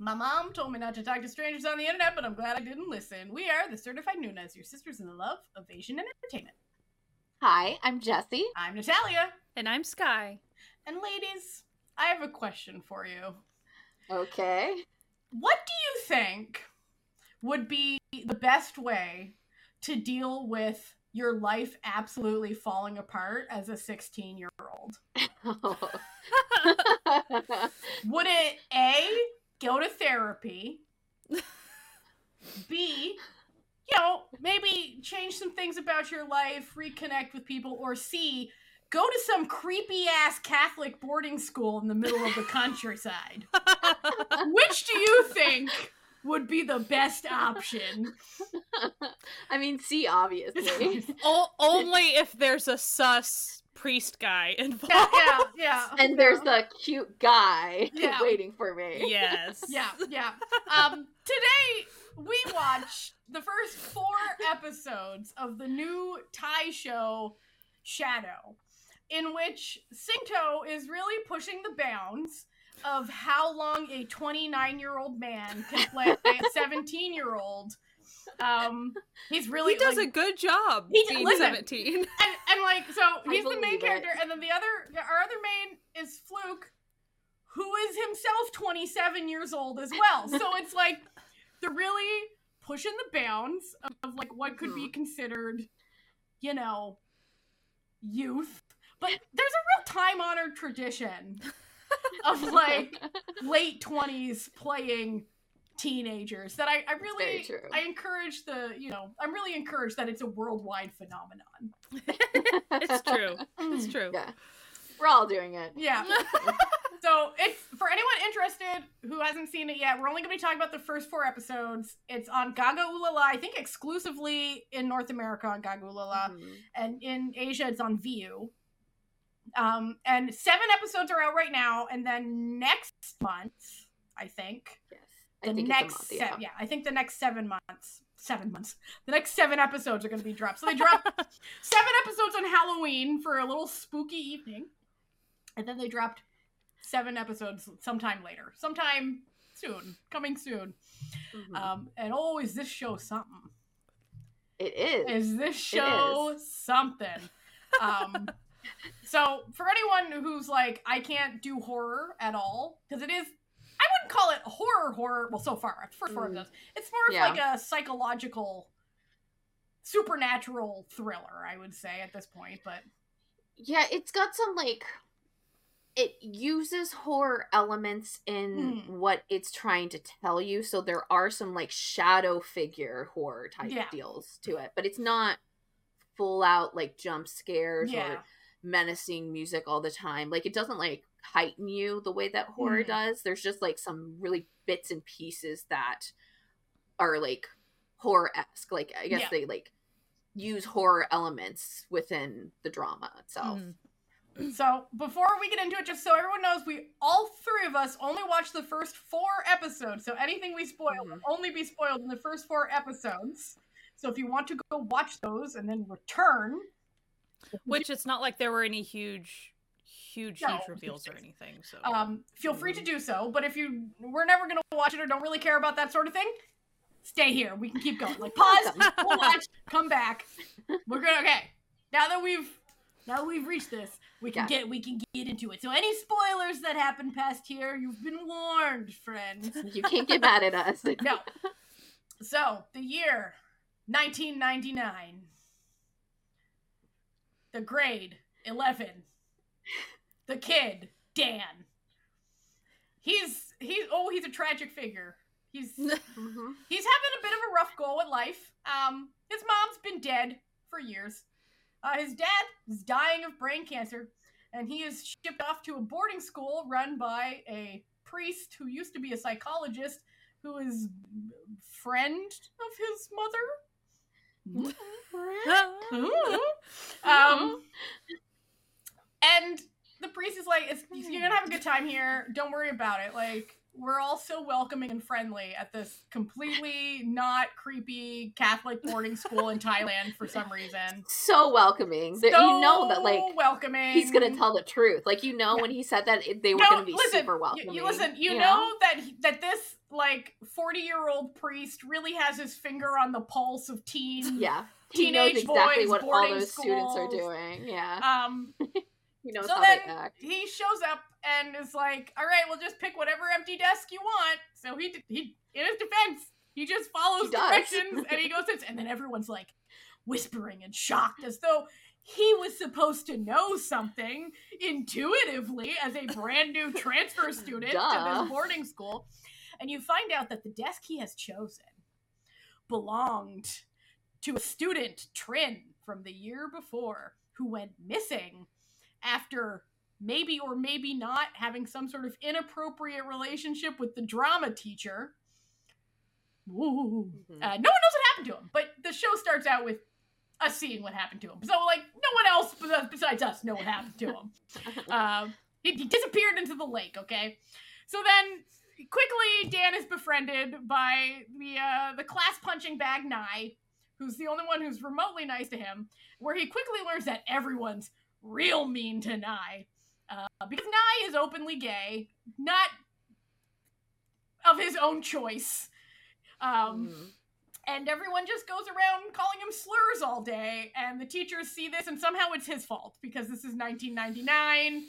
My mom told me not to talk to strangers on the internet, but I'm glad I didn't listen. We are the Certified Noonas, your sisters in the love of Asian entertainment. Hi, I'm Jessie. I'm Natalia. And I'm Sky. And ladies, I have a question for you. Okay. What do you think would be the best way to deal with your life absolutely falling apart as a 16 year old? Would it A, go to therapy? B, you know, maybe change some things about your life, reconnect with people, or C, go to some creepy ass Catholic boarding school in the middle of the countryside. Which do you think would be the best option? I mean, C, obviously. O- only if there's a sus priest guy involved. yeah, yeah, yeah. and there's the cute guy Yeah. waiting for me. Yes. yeah, yeah. Um, today we watched the first four episodes of the new Thai show Shadow, in which Singto is really pushing the bounds of how long a 29 year old man can play a 17 year old. Um, he's really he does like, a good job He- being listen. 17. and, and like so he's the main it. character and then the other our other main is fluke who is himself 27 years old as well so it's like they're really pushing the bounds of, of, like what could be considered you know youth but there's a real time honored tradition of like late 20s playing teenagers that I, I really. I encourage the you know I'm really encouraged that it's a worldwide phenomenon. it's true. It's true. Yeah. We're all doing it. Yeah. so it's for anyone interested who hasn't seen it yet, we're only gonna be talking about the first four episodes. It's on GagaOOLala, I think exclusively in North America on GagaOOLala. Mhm. and in Asia it's on Viu. Um, and seven episodes are out right now, and then next month, I think Yes. The next month, se- yeah. yeah, I think the next seven months, seven months, the next seven episodes are going to be dropped. So they drop seven episodes on Halloween for a little spooky evening, and then they dropped seven episodes sometime later, sometime soon, coming soon. Mhm. Um, and oh, is this show something? it is. is this show something um so for anyone who's like i can't do horror at all because it is i wouldn't call it horror horror well so far first four Mm. episodes it's more of Yeah. like a psychological supernatural thriller i would say at this point but Yeah, it's got some like it uses horror elements in Hmm. what it's trying to tell you. So there are some like shadow figure horror type Yeah. deals to it, but it's not full out like jump scares yeah or menacing music all the time. Like it doesn't like heighten you the way that horror Mhm. does. There's just like some really bits and pieces that are like horror esque. Like I guess Yeah. they like use horror elements within the drama itself. Mhm. So before we get into it, just so everyone knows, we all three of us only watched the first four episodes. So anything we spoil will only be spoiled in the first four episodes. So if you want to go watch those and then return, Which it's not like there were any huge, huge, No. huge reveals or anything. So um, feel free to do so. But if you we're never gonna watch it or don't really care about that sort of thing, stay here. We can keep going. Like pause, we'll watch, come back. We're good. Okay. Now that we've now that we've reached this, we can Yeah. get we can get into it. So any spoilers that happen past here, you've been warned, friends. You can't get mad at us. No. So, the year 1999. The grade 11. The kid Dan. He's he's oh he's a tragic figure. He's he's Mhm. having a bit of a rough go at life. Um, his mom's been dead for years. Uh, his dad is dying of brain cancer, and he is shipped off to a boarding school run by a priest who used to be a psychologist, who is friend of his mother. um, and the priest is like, it's, "You're gonna have a good time here. Don't worry about it. Like, we're all so welcoming and friendly at this completely not creepy Catholic boarding school in Thailand for some reason. So welcoming. That so you know that like welcoming. he's gonna tell the truth. Like you know Yeah. when he said that they were No, gonna be listen, super you- welcoming. You, listen, you, you know, that that this like forty year old priest really has his finger on the pulse of teen. Yeah. He knows exactly boys, what all those students are doing. Yeah. Um, He knows so how then- they act. he shows up and is like, "All right, we'll just pick whatever empty desk you want." So he he in his defense, he just follows He directions and he goes in, and then everyone's like whispering and shocked as though he was supposed to know something intuitively as a brand new transfer student to this boarding school. And you find out that the desk he has chosen belonged to a student, Trin, from the year before, who went missing after maybe or maybe not having some sort of inappropriate relationship with the drama teacher. Ooh. Mhm. Uh, no one knows what happened to him, but the show starts out with us seeing what happened to him. So, like, no one else besides us know what happened to him. Um, he, he disappeared into the lake. Okay, so then quickly Dan is befriended by the uh, the class punching bag Nye, who's the only one who's remotely nice to him. Where he quickly learns that everyone's real mean to Nye, uh, because Nye is openly gay, not of his own choice. Um, Mhm. and everyone just goes around calling him slurs all day and the teachers see this and somehow it's his fault because this is 1999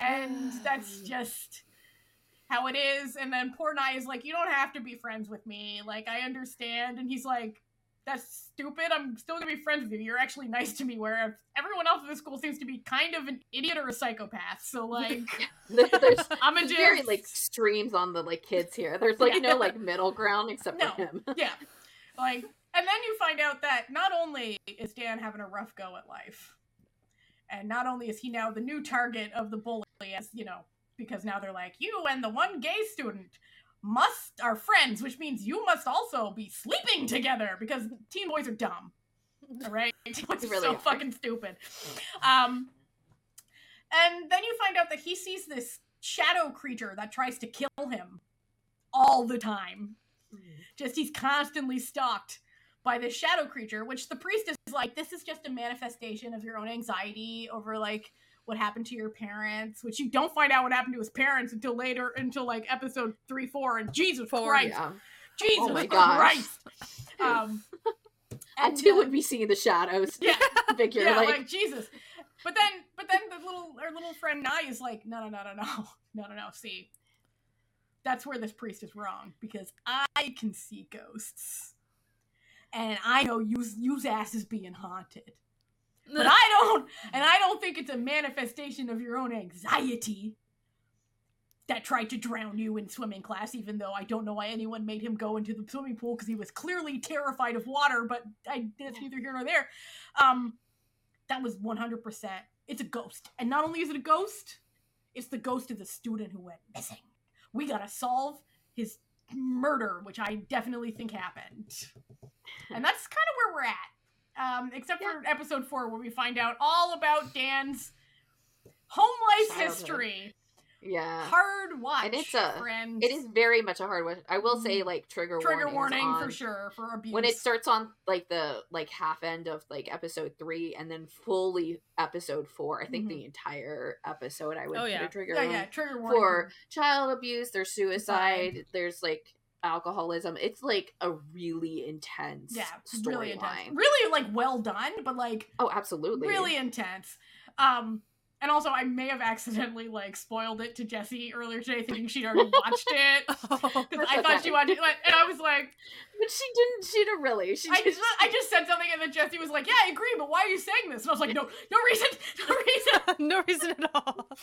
and that's just how it is and then poor Nye is like you don't have to be friends with me like i understand and he's like that's stupid i'm still gonna be friends with you you're actually nice to me Where everyone else in the school seems to be kind of an idiot or a psychopath so like There's i'm a just very like extremes on the like kids here. There's like Yeah. no like middle ground except No. for him. yeah like and then you find out that not only is dan having a rough go at life and not only is he now the new target of the bully as you know because now they're like you and the one gay student must are friends which means you must also be sleeping together because teen boys are dumb. All right? Teen boys They are really so fucking stupid. Um and then you find out that he sees this shadow creature that tries to kill him all the time. Just he's constantly stalked by this shadow creature which the priest is like this is just a manifestation of your own anxiety over like what happened to your parents which you don't find out what happened to his parents until later until like episode 3 4 and jesus Four, christ Yeah. jesus Oh my christ um and, uh, would be seeing the shadows yeah figure. yeah, like, like, Jesus. But then, but then the little our little friend Nye is like, no, no, no, no, no, no, no, no. See, that's where this priest is wrong because I can see ghosts, and I know you's you's ass is being haunted, but I don't, and I don't think it's a manifestation of your own anxiety that tried to drown you in swimming class, even though I don't know why anyone made him go into the swimming pool because he was clearly terrified of water, but I that's neither here nor there. Um that was 100%. It's a ghost. And not only is it a ghost, it's the ghost of the student who went missing. We gotta solve his murder, which I definitely think happened. And that's kind of where we're at. Um, except for episode four, where we find out all about Dan's home life Childhood. history. yeah. Hard watch, And it's a-. It is very much a hard one. I will say, like trigger Mm-hmm. trigger warning on- for sure for abuse. when it starts on like the like half end of like episode three and then fully episode four. I think Mhm. the entire episode I would Oh, put yeah. a trigger yeah, yeah, trigger warning for child abuse. There's. Suicide. There's like alcoholism. It's like a really intense yeah, really intense, really like well done, but like Oh, absolutely. really intense. Um, and also, I may have accidentally like spoiled it to Jessie earlier today, thinking she'd already watched it. Cuz I thought okay. she watched it, and I was like, But she didn't. She didn't really. She I just. just, I just said something, and then Jessie was like, "Yeah, I agree, but why are you saying this?" And I was like, "No, no reason, no reason." no reason at all.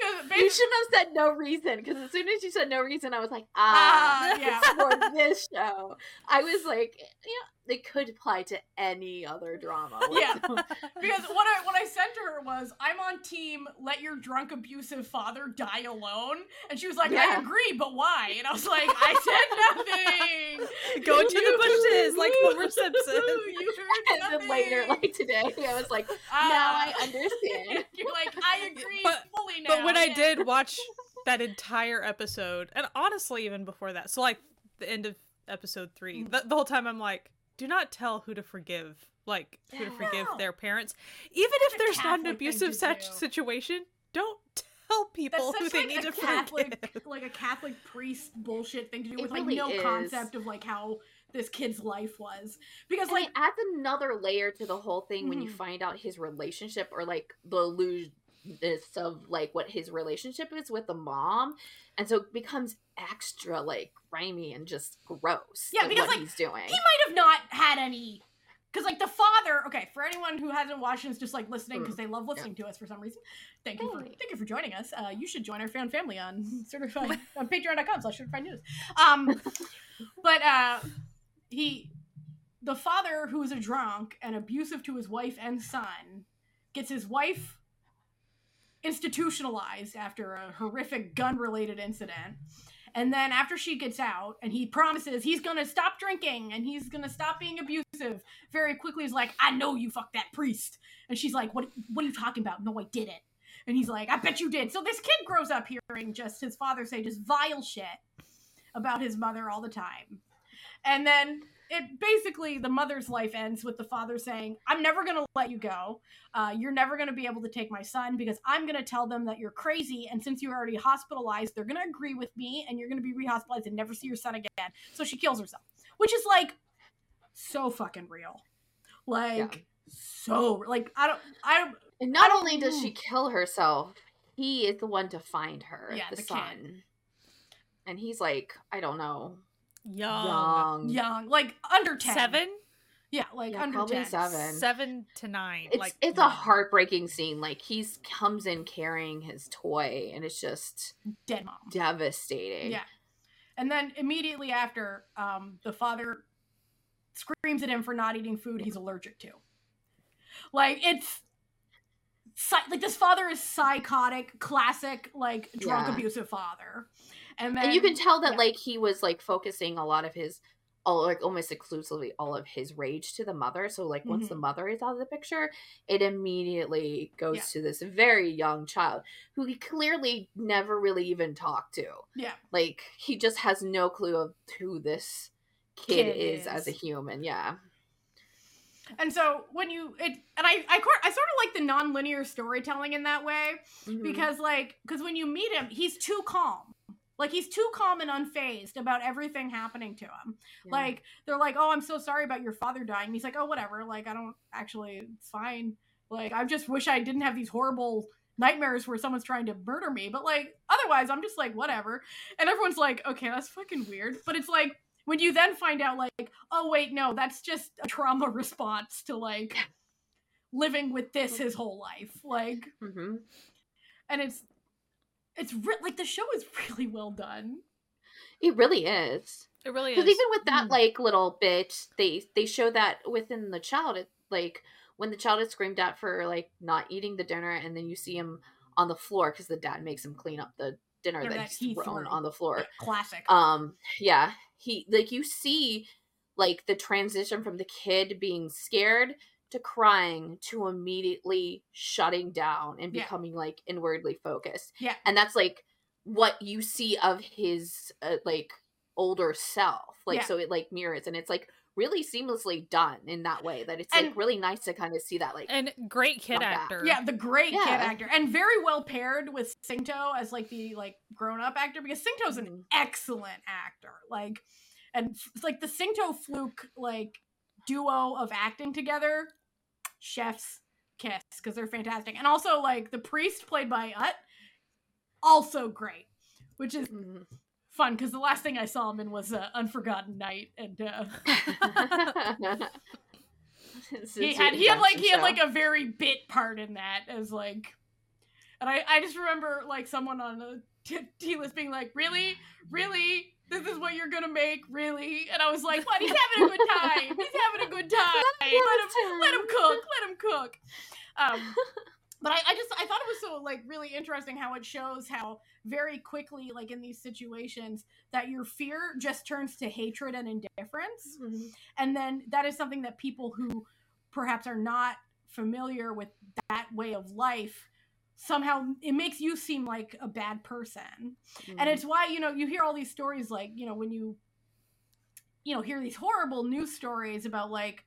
'Cause you shouldn't have said no reason because as soon as you said no reason, I was like, Ah, ah, yeah. it's for this show. I was like, you know, it could apply to any other drama. Yeah. Because what I what I said to her was, "I'm on team. Let your drunk abusive father die alone." And she was like, "I agree, but why?" And I was like, "I said nothing." Go to the bushes like Homer Simpson. You heard and then later, like today, I was like, now Ah. I understand. You're like, I agree But- fully now. But when I did watch that entire episode, and honestly, even before that, so like the end of episode three, Mhm. the, the whole time I'm like, do not tell who to forgive, like who to forgive No. their parents, even if there's not an abusive such situation. Don't tell people That's who such they like need a to Catholic, forgive. like a Catholic priest bullshit thing to do It with like no is. concept of like how this kid's life was. Because And like it adds another layer to the whole thing when you Mhm. find out his relationship or like the illusionness of like what his relationship is with the mom, and so it becomes extra like grimy and just gross. Yeah, because, what like, he's doing. he might have not had any because like the father okay for anyone who hasn't watched and is just like listening because they love listening to us for some reason thank you for thank you for joining us. Uh you should join our Found Family on certified on patreon.com slash certified noonas. Um but uh he the father who's a drunk and abusive to his wife and son gets his wife institutionalized after a horrific gun related incident and then after she gets out and he promises he's gonna stop drinking and he's gonna stop being abusive, very quickly he's like, I know you fucked that priest. And she's like, What what are you talking about? No, I didn't. And he's like, I bet you did. So this kid grows up hearing just his father say just vile shit about his mother all the time. And then it basically the mother's life ends with the father saying, I'm never gonna let you go. Uh, you're never going to be able to take my son because I'm going to tell them that you're crazy. And since you're already hospitalized, they're going to agree with me and you're going to be rehospitalized and never see your son again. So she kills herself, which is like so fucking real. Like, Yeah. so, like, I don't, I don't, And not don't- only does she kill herself, he is the one to find her, Yeah, the, the kid. son. And he's like, I don't know, Young. young. young, like under 10. Seven? Yeah, like Yeah, under probably 10. seven. Seven to nine. It's like it's young. a heartbreaking scene. Like he's comes in carrying his toy, and it's just Dead mom. devastating. Yeah. And then immediately after, um, the father screams at him for not eating food he's allergic to. Like it's like this father is psychotic, classic like drunk Yeah. abusive father. And then and you can tell that yeah. like he was like focusing a lot of his all like almost exclusively all of his rage to the mother so like once the mother is out of the picture it immediately goes Yeah. to this very young child who he clearly never really even talked to yeah. like he just has no clue of who this kid, Kid is, as a human yeah And so when you it and I I, I sort of like the non-linear storytelling in that way Mhm. because like because when you meet him he's too calm. Like he's too calm and unfazed about everything happening to him. Yeah. Like they're like, "Oh, I'm so sorry about your father dying." And he's like, "Oh, whatever. Like I don't actually. It's fine. Like I just wish I didn't have these horrible nightmares where someone's trying to murder me. But like otherwise, I'm just like whatever." And everyone's like, "Okay, that's fucking weird." But it's like when you then find out, like, "Oh wait, no, that's just a trauma response to like living with this his whole life." Like, Mhm. and it's it's re- like the show is really well done. it really is It really is. because even with that Mm. like little bit they they show that within the child it like when the child is screamed at for like not eating the dinner and then you see him on the floor because the dad makes him clean up the dinner Dinner that that he's he thrown on the floor Classic. um yeah he like you see like the transition from the kid being scared to crying to immediately shutting down and Yeah. becoming like inwardly focused Yeah. and that's like what you see of his uh, like older self like Yeah. so it like mirrors and it's like really seamlessly done in that way that it's like really nice to kind of see that like and great kid Love that. actor. Yeah, the great kid actor, and very well paired with Singto as like the like grown up actor because Singto's an Mhm. excellent actor. Like, and it's like the Singto fluke like duo of acting together, chefs kiss because they're fantastic, and also like the priest played by Ut, also great, which is Mhm. fun because the last thing I saw him in was uh, Unforgotten Night, and uh, he had he had like he had like a very bit part in that as like and i i just remember like someone on the t- t list being like really? Really this is what you're gonna make really? And i was like what? He's having a good time. He's having a good time. let him let him cook let him cook. Um but I, I just i thought it was so like really interesting how it shows how very quickly like in these situations that your fear just turns to hatred and indifference. Mhm. and then that is something that people who perhaps are not familiar with that way of life somehow it makes you seem like a bad person and Mhm. it's why you know you hear all these stories like you know when you you know hear these horrible news stories about like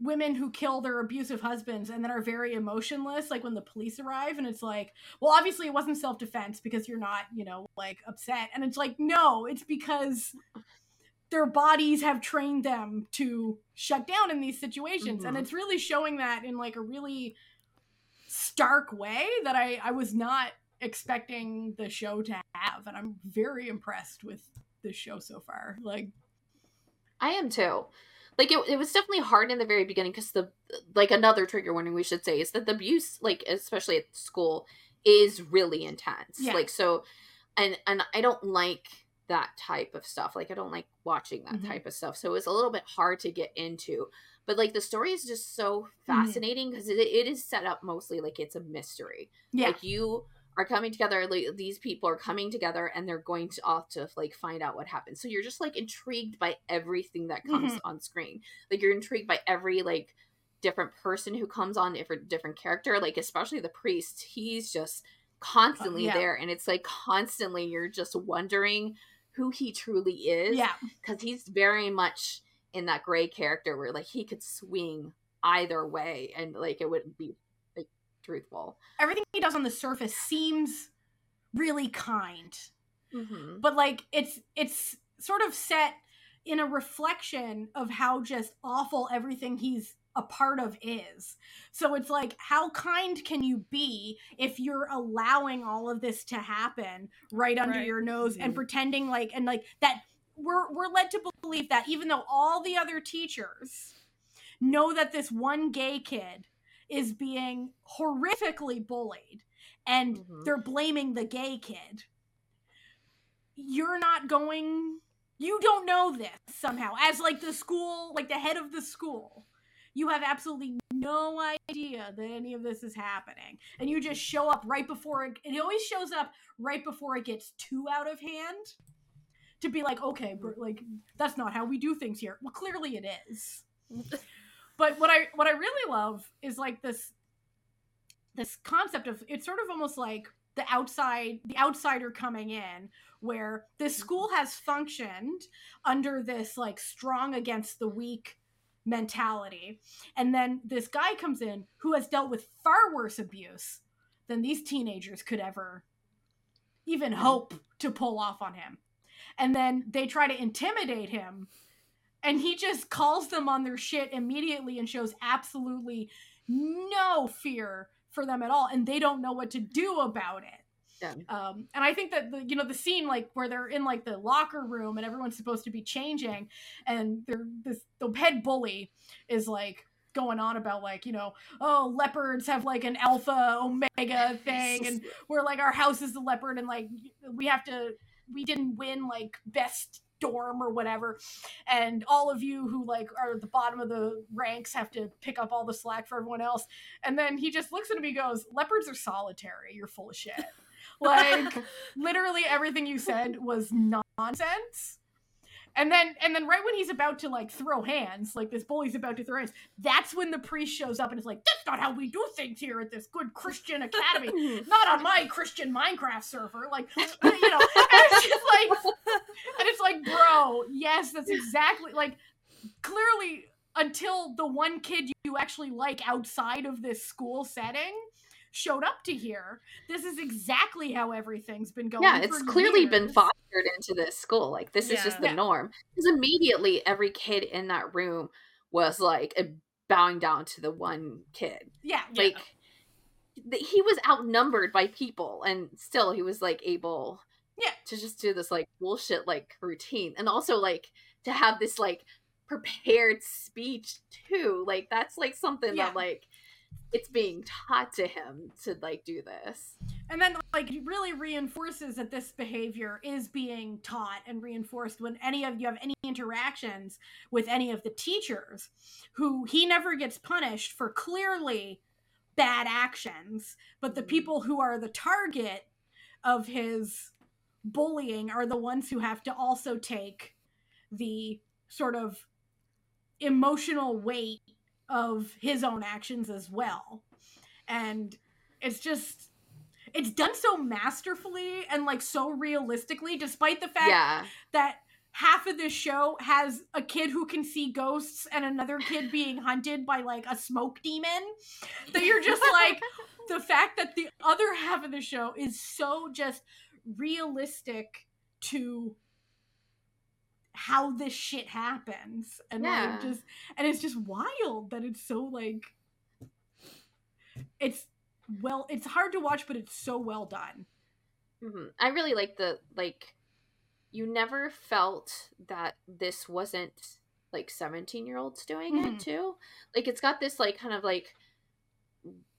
women who kill their abusive husbands and then are very emotionless like when the police arrive and it's like well obviously it wasn't self-defense because you're not you know like upset and it's like no it's because their bodies have trained them to shut down in these situations and Mhm. it's really showing that in like a really stark way that i i was not expecting the show to have and i'm very impressed with the show so far like I am too. Like it, it was definitely hard in the very beginning because the like another trigger warning we should say is that the abuse, like especially at school, is really intense. Yeah. Like so, and and I don't like that type of stuff. Like I don't like watching that Mhm. type of stuff. So it was a little bit hard to get into. But like the story is just so fascinating because it, it is set up mostly like it's a mystery. yeah Like you are coming together like these people are coming together and they're going to off to like find out what happened so you're just like intrigued by everything that comes Mhm. on screen like you're intrigued by every like different person who comes on different different character like especially the priest he's just constantly yeah. there and it's like constantly you're just wondering who he truly is yeah because he's very much in that gray character where like he could swing either way and like it wouldn't be like truthful everything he does on the surface seems really kind mm-hmm. but like it's it's sort of set in a reflection of how just awful everything he's a part of is so it's like how kind can you be if you're allowing all of this to happen right under Right. your nose and Mhm. pretending like and like that we're we're led to believe that even though all the other teachers know that this one gay kid is being horrifically bullied and Mhm. they're blaming the gay kid you're not going you don't know this somehow. As like the school like the head of the school you have absolutely no idea that any of this is happening. And you just show up right before it it always shows up right before it gets too out of hand to be like okay br- like that's not how we do things here. Well clearly it is. But what i what i really love is like this this concept of it's sort of almost like the outside the outsider coming in where this school mm-hmm. has functioned under this like strong against the weak mentality. And then this guy comes in who has dealt with far worse abuse than these teenagers could ever even mm-hmm. hope to pull off on him and then they try to intimidate him. And he just calls them on their shit immediately and shows absolutely no fear for them at all. And they don't know what to do about it. Yeah. um, and i think that the you know the scene like where they're in like the locker room and everyone's supposed to be changing and they're this the head bully is like going on about like you know oh leopards have like an alpha omega thing and we're like our house is the leopard and like we have to we didn't win like best dorm or whatever. And all of you who like are at the bottom of the ranks have to pick up all the slack for everyone else. And then he just looks at me and goes leopards are solitary. You're full of shit. Like literally everything you said was nonsense and then and then right when he's about to like throw hands like this bully's about to throw hands that's when the priest shows up and is like that's not how we do things here at this good christian academy. Not on my christian minecraft server. Like you know and it's just like and it's like bro yes that's exactly like clearly until the one kid you actually like outside of this school setting showed up to here this is exactly how everything's been going yeah it's for clearly been fostered into this school like this is just the Yeah. norm because immediately every kid in that room was like bowing down to the one kid yeah Yeah. like th- he was outnumbered by people and still he was like able Yeah. to just do this like bullshit like routine and also like to have this like prepared speech too like that's like something Yeah. that like it's being taught to him to like do this and then like it really reinforces that this behavior is being taught and reinforced when any of you have any interactions with any of the teachers who he never gets punished for clearly bad actions but the Mhm. people who are the target of his bullying are the ones who have to also take the sort of emotional weight of his own actions as well and it's just it's done so masterfully and like so realistically, despite the fact yeah. that half of this show has a kid who can see ghosts and another kid being hunted by like a smoke demon. That you're just like the fact that the other half of the show is so just realistic to how this shit happens and Yeah. like just and it's just wild that it's so like it's well it's hard to watch but it's so well done hmm I really like the like. You never felt that this wasn't like seventeen year olds doing Mhm. it too. Like it's got this like kind of like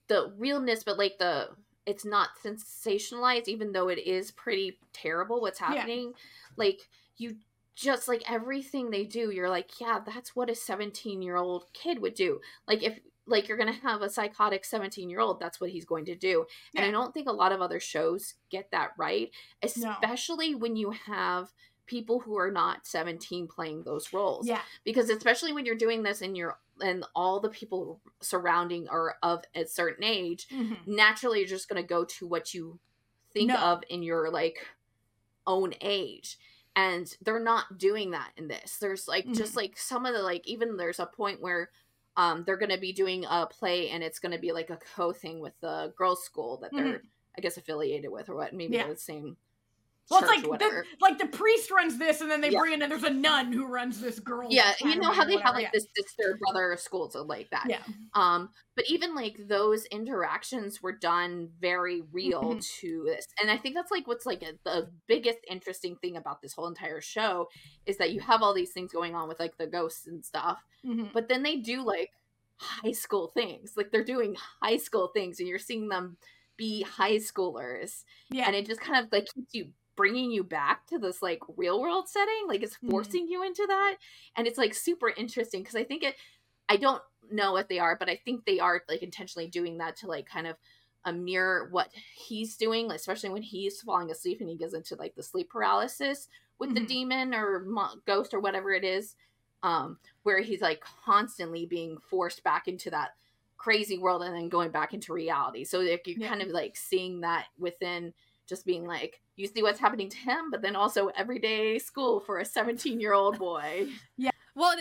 the realness, but like the it's not sensationalized, even though it is pretty terrible what's Yeah. happening. Like you just like everything they do, you're like, yeah, that's what a seventeen year old kid would do. Like if like you're gonna have a psychotic 17 year old that's what he's going to do and i don't think a lot of other shows get that right No. especially when you have people who are not 17 playing those roles yeah because especially when you're doing this and you're and all the people surrounding are of a certain age Mhm. naturally you're just to go to what you think No. of in your like own age and they're not doing that in this there's like just Mhm. like some of the like even there's a point where um they're going to be doing a play and it's going to be like a co thing with the girls school that they're i guess affiliated with or what maybe Mm-hmm. Yeah. the same well it's like the, like the priest runs this and then they Yeah. bring in and there's a nun who runs this girl yeah you know how they have like this sister brother schools of like that. Yeah. Um but even like those interactions were done very real Mhm. to this. And i think that's like what's like a, the biggest interesting thing about this whole entire show is that you have all these things going on with like the ghosts and stuff Mhm. but then they do like high school things. Like they're doing high school things and you're seeing them be high schoolers yeah. and it just kind of like keeps you bringing you back to this like real world setting like it's Mhm. forcing you into that and it's like super interesting because i think it i don't know what they are but i think they are like intentionally doing that to like kind of a mirror what he's doing especially when he's falling asleep and he goes into like the sleep paralysis with the Mhm. demon or mo- ghost or whatever it is um where he's like constantly being forced back into that crazy world and then going back into reality so like you're Yeah. kind of like seeing that within just being like you see what's happening to him but then also everyday school for a 17 year old boy yeah. Well,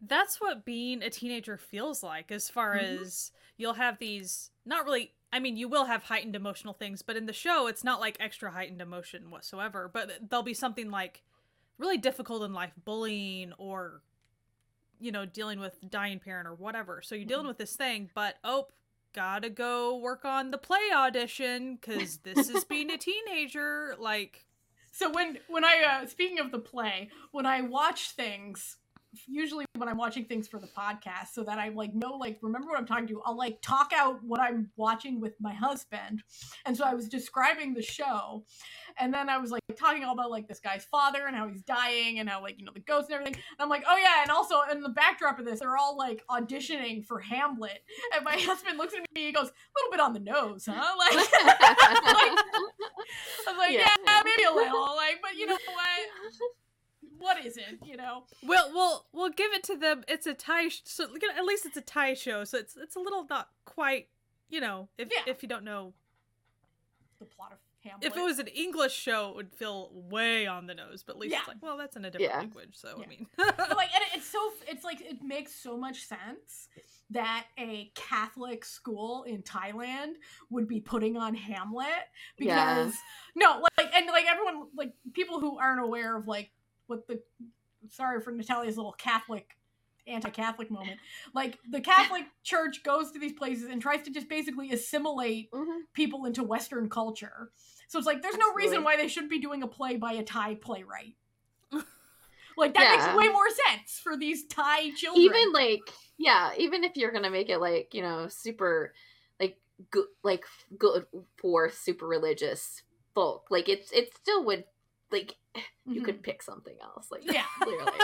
that's what being a teenager feels like, as far Mhm. as you'll have these not really. I mean, you will have heightened emotional things, but in the show, it's not like extra heightened emotion whatsoever. But there'll be something like really difficult in life, bullying or, you know, dealing with dying parent or whatever. So you're dealing Mhm. with this thing, but oh, gotta go work on the play audition because this is being a teenager. Like, So when when I uh, speaking of the play, when I watch things, usually when I'm watching things for the podcast, so that I like know like remember what I'm talking to, I'll like talk out what I'm watching with my husband, and so I was describing the show, and then I was like talking all about like this guy's father and how he's dying and how like you know the ghost and everything. And I'm like, oh yeah, and also in the backdrop of this, they're all like auditioning for Hamlet, and my husband looks at me, he goes, a little bit on the nose, huh? Like. I'm like, Yeah. yeah. maybe a little, like, but you know what? What is it? You know? Well, we'll we'll give it to them. It's a Thai, sh- so look at at least it's a Thai show, so it's it's a little not quite, you know, if Yeah. if you don't know. The plot of Hamlet. If it was an English show, it would feel way on the nose. But at least Yeah. it's like, well, that's in a different Yeah. language, so Yeah. I mean, But, like, and it's so, it's like, it makes so much sense that a Catholic school in Thailand would be putting on Hamlet Yeah. because, no, like, and like everyone, like, people who aren't aware of like what the, sorry for Natalia's little Catholic anti-catholic moment like the catholic church goes to these places and tries to just basically assimilate Mhm. people into Western culture. So it's like there's no reason why they shouldn't be doing a play by a Thai playwright. like that Yeah. makes way more sense for these Thai children. even like yeah even if you're gonna make it like you know super like good like good for super religious folk like it's it still would like you Mhm. could pick something else like Yeah. clearly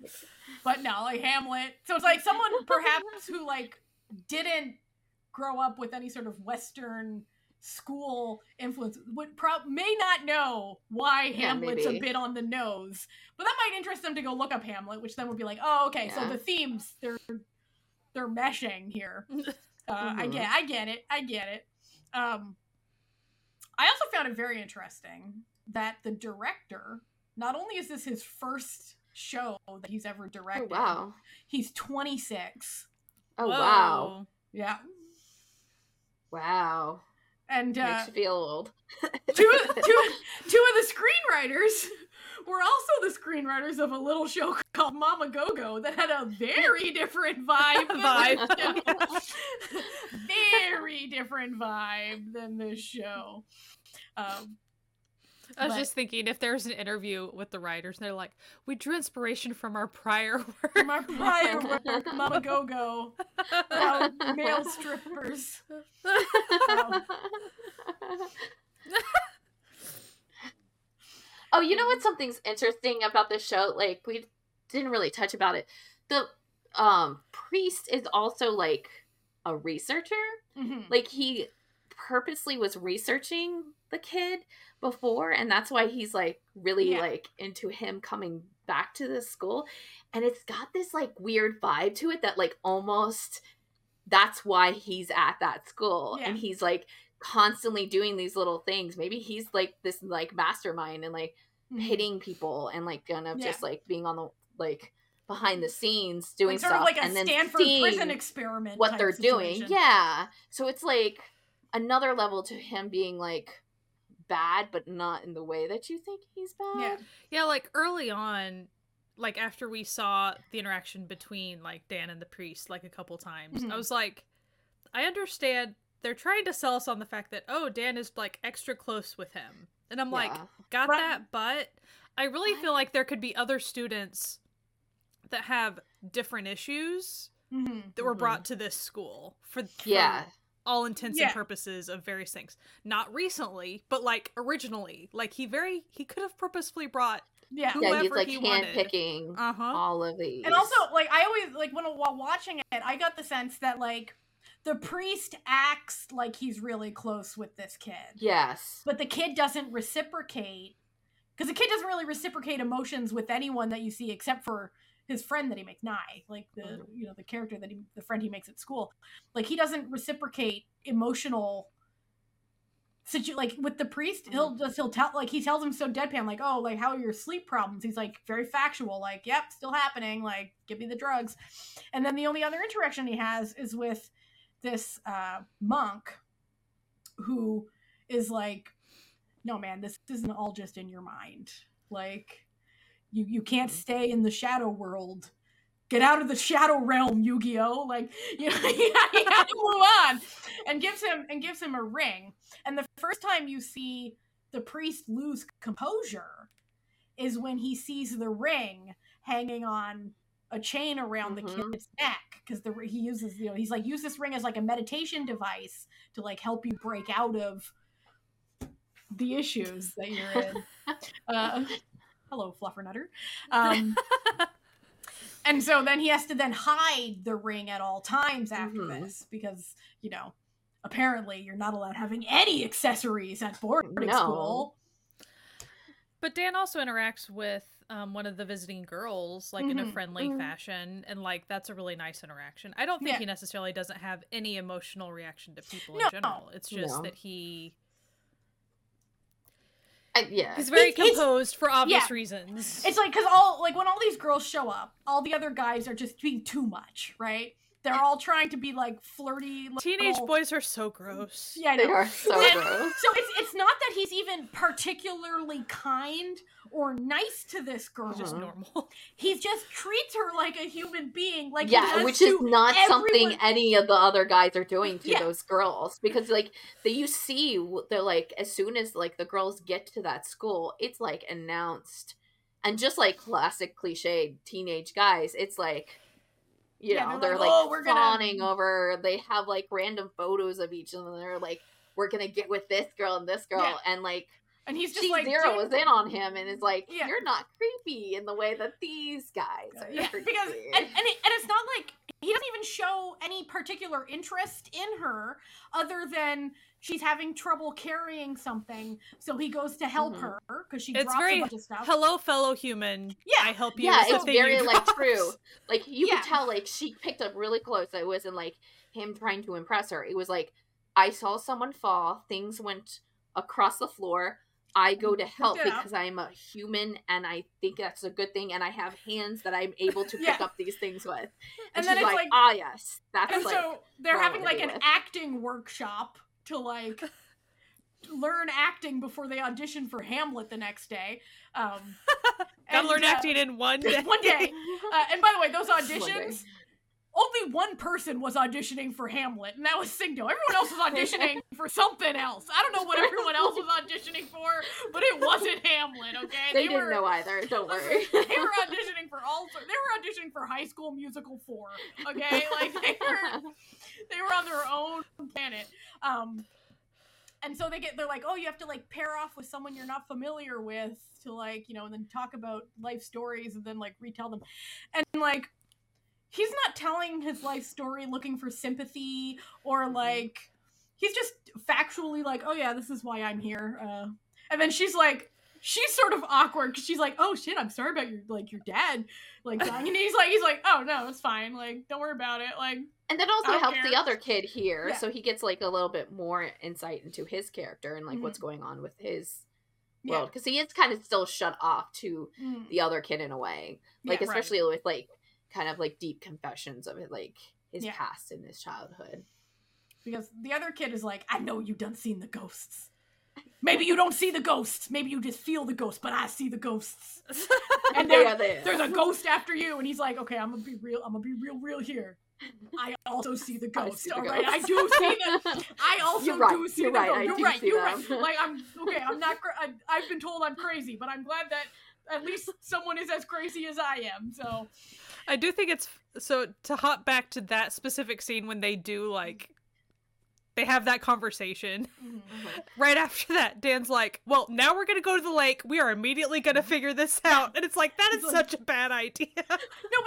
but no, like Hamlet. So it's like someone perhaps who like didn't grow up with any sort of Western school influence would pro- may not know why Yeah, Hamlet's a bit on the nose, but that might interest them to go look up Hamlet, which then would be like, oh, okay, so the themes they're they're meshing here. Uh, I Mhm. get, I get it, I get it. Um, I also found it very interesting that the director, not only is this his first show that he's ever Oh directed, wow. he's 26. Oh wow. Yeah. Wow. And uh, Makes you feel old. two, two, two of the screenwriters were also the screenwriters of a little show called Mama Go Go that had a very different vibe. than Vibe. this show. very different vibe than this show. Um, I was But- just thinking if there's an interview with the writers, they're like, "We drew inspiration from our prior work." from our prior work, Mama Go Go, about male strippers. oh, you know what? Something's interesting about this show. Like we didn't really touch about it. The um priest is also like a researcher. Mhm. Like he purposely was researching the kid before, and that's why he's like really Yeah. like into him coming back to this school. And it's got this like weird vibe to it that like almost that's why he's at that school Yeah. and he's like constantly doing these little things maybe he's like this like mastermind and like Mhm. hitting people and like kind of Yeah. just like being on the like behind the scenes doing Like, sort stuff of like a and then Stanford prison experiment. what they're doing yeah so it's like another level to him being like bad but not in the way that you think he's bad Yeah. Yeah, like early on, like after we saw the interaction between like Dan and the priest like a couple times, Mhm. I was like, I understand they're trying to sell us on the fact that oh Dan is like extra close with him, and I'm like, got Right. that, but I really feel like there could be other students that have different issues Mhm. that were Mhm. brought to this school for, for yeah all intents Yeah. and purposes of various things. Not recently, but like originally, like he very he could have purposefully brought Yeah. Who- yeah he's whoever like he hand wanted. picking uh huh all of these And also, like, I always like when while watching it, I got the sense that like the priest acts like he's really close with this kid, yes but the kid doesn't reciprocate because the kid doesn't really reciprocate emotions with anyone that you see except for his friend that he makes Nye, like the Mhm. you know the character that he the friend he makes at school. Like he doesn't reciprocate emotional. Situ- like with the priest, he'll just he'll tell like he tells him so deadpan like oh like how are your sleep problems? He's like very factual like yep still happening like give me the drugs, and then the only other interaction he has is with this uh, monk who is like no man this isn't all just in your mind like you you can't stay in the shadow world. Get out of the shadow realm yu-gi-oh! Like you know to move on and gives him and gives him a ring. And the first time you see the priest lose composure is when he sees the ring hanging on a chain around Mhm. the kid's neck because the he uses you know he's like use this ring as like a meditation device to like help you break out of the issues that you're in. Uh, hello fluffernutter um, and so then he has to then hide the ring at all times after Mhm. this because you know apparently you're not allowed having any accessories at boarding No. school But Dan also interacts with um, one of the visiting girls, like in a Mhm, friendly mhm. fashion, and like that's a really nice interaction. I don't think Yeah. he necessarily doesn't have any emotional reaction to people No. in general. It's just No. that he I- yeah he's very It's- it's- composed for obvious yeah. reasons. it's like because all like when all these girls show up all the other guys are just being too much right they're all trying to be like flirty Teenage little- boys are so gross. yeah I they are so And- gross So it's it's not that he's even particularly kind or nice to this girl. He's just Mhm. normal. He just treats her like a human being, like yeah, which is to not something any of the other guys are doing to Yeah. those girls because like that you see they're like as soon as like the girls get to that school, it's like announced, and just like classic cliche teenage guys, it's like. You Yeah, know, they're they're like, like, "Oh, we're gonna-" fawning over. They have like random photos of each of them. They're like, "We're gonna get with this girl and this girl," Yeah. and like and he's just like zero dude- is in on him and is like, Yeah. "You're not creepy in the way that these guys are." Yeah, creepy." because and and, it, and it's not like he doesn't even show any particular interest in her other than she's having trouble carrying something, so he goes to help Mhm. her because she It's drops very a bunch of stuff. Hello, fellow human. Yeah. I help you. yeah, it's very like dropped. true. Like you Yeah. could tell, like she picked up really close. It wasn't like him trying to impress her. It was like I saw someone fall. Things went across the floor. I go to help up. because I'm a human and I think that's a good thing and I have hands that I'm able to pick Yeah. up these things with. And, And then it's like, like- ah yes. That's and like so they're having like an with? acting workshop to like learn acting before they audition for Hamlet the next day. Um, Gotta and, learn uh, acting in one day. one day. Uh, and by the way, those One day. auditions, only one person was auditioning for Hamlet, and that was Singto. Everyone else was auditioning for something else. I don't know what everyone else was auditioning for, but it wasn't Hamlet. Okay, they, didn't were, know either. Don't worry. they were auditioning for all. They were auditioning for High School Musical four. Okay, like they were they were on their own planet. Um, and so they get they're like, oh, you have to like pair off with someone you're not familiar with to like you know, and then talk about life stories and then like retell them, and like he's not telling his life story looking for sympathy or like he's just factually like, oh yeah, this is why I'm here. Uh, and then she's like. She's sort of awkward because she's like, "Oh shit, I'm sorry about your like your dad like dying," and he's like, "He's like, oh no, it's fine. Like, don't worry about it. Like, And that also helps care. the other kid here, Yeah. so he gets like a little bit more insight into his character and like what's going on with his world because he is kind of still shut off to Mm. the other kid in a way, like Yeah, right. especially with like kind of like deep confessions of it, like his Yeah. past and his childhood. because the other kid is like, I know you done seen the ghosts. Maybe you don't see the ghosts. Maybe you just feel the ghosts, but I see the ghosts. And there- are there. There's a ghost after you, and he's like, okay, I'm gonna be real. I'm gonna be real, real here. I also see the ghost. see the All right, I do see them. I also You're right, do see you're the right, ghost. You're right. You're right. Like I'm okay. I'm not. Cra- I, I've been told I'm crazy, but I'm glad that at least someone is as crazy as I am. So I do think it's so to hop back to that specific scene when they do like they have that conversation. Mhm. Right after that, Dan's like, "Well, now we're gonna go to the lake. We are immediately gonna figure this out." And it's like that is like- such a bad idea. no, but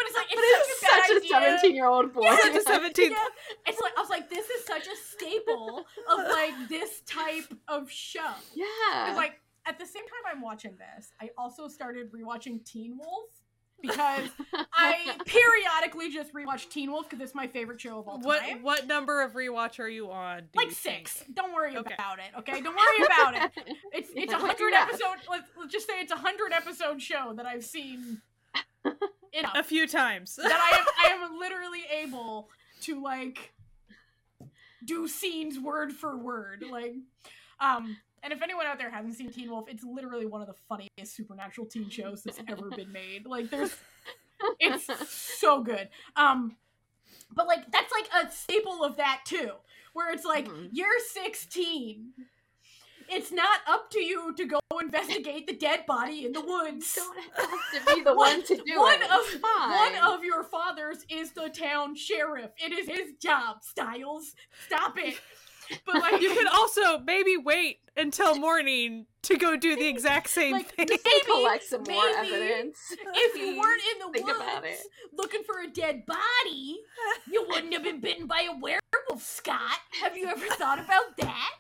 it's like But it's, it's such a such a seventeen-year-old boy. Such a seventeen. Yeah, it's like I was like, this is such a staple of like this type of show. yeah. And like at the same time I'm watching this, I also started rewatching Teen Wolf because I periodically just rewatch Teen Wolf because it's my favorite show of all What time. what what number of rewatch are you on? do like you think? six. Don't worry Okay. about it. Okay, don't worry about it. It's it's a Yeah, hundred you episode. Let's, let's just say it's a hundred episode show that I've seen enough A few times. that I am I am literally able to like do scenes word for word like um and if anyone out there hasn't seen Teen Wolf, it's literally one of the funniest supernatural teen shows that's ever been made. Like there's it's so good. Um but like that's like a staple of that too, where it's like Mhm. you're 16. It's not up to you to go investigate the dead body in the woods. don't have to be the one, to do one it. of fine. one of your fathers is the town sheriff. It is his job. Stiles, stop it. But like you could also maybe wait until morning to go do the exact same Like, thing. Maybe- collect some more evidence. if you weren't in the woods looking for a dead body, you wouldn't have been bitten by a werewolf, Scott. Have you ever thought about that?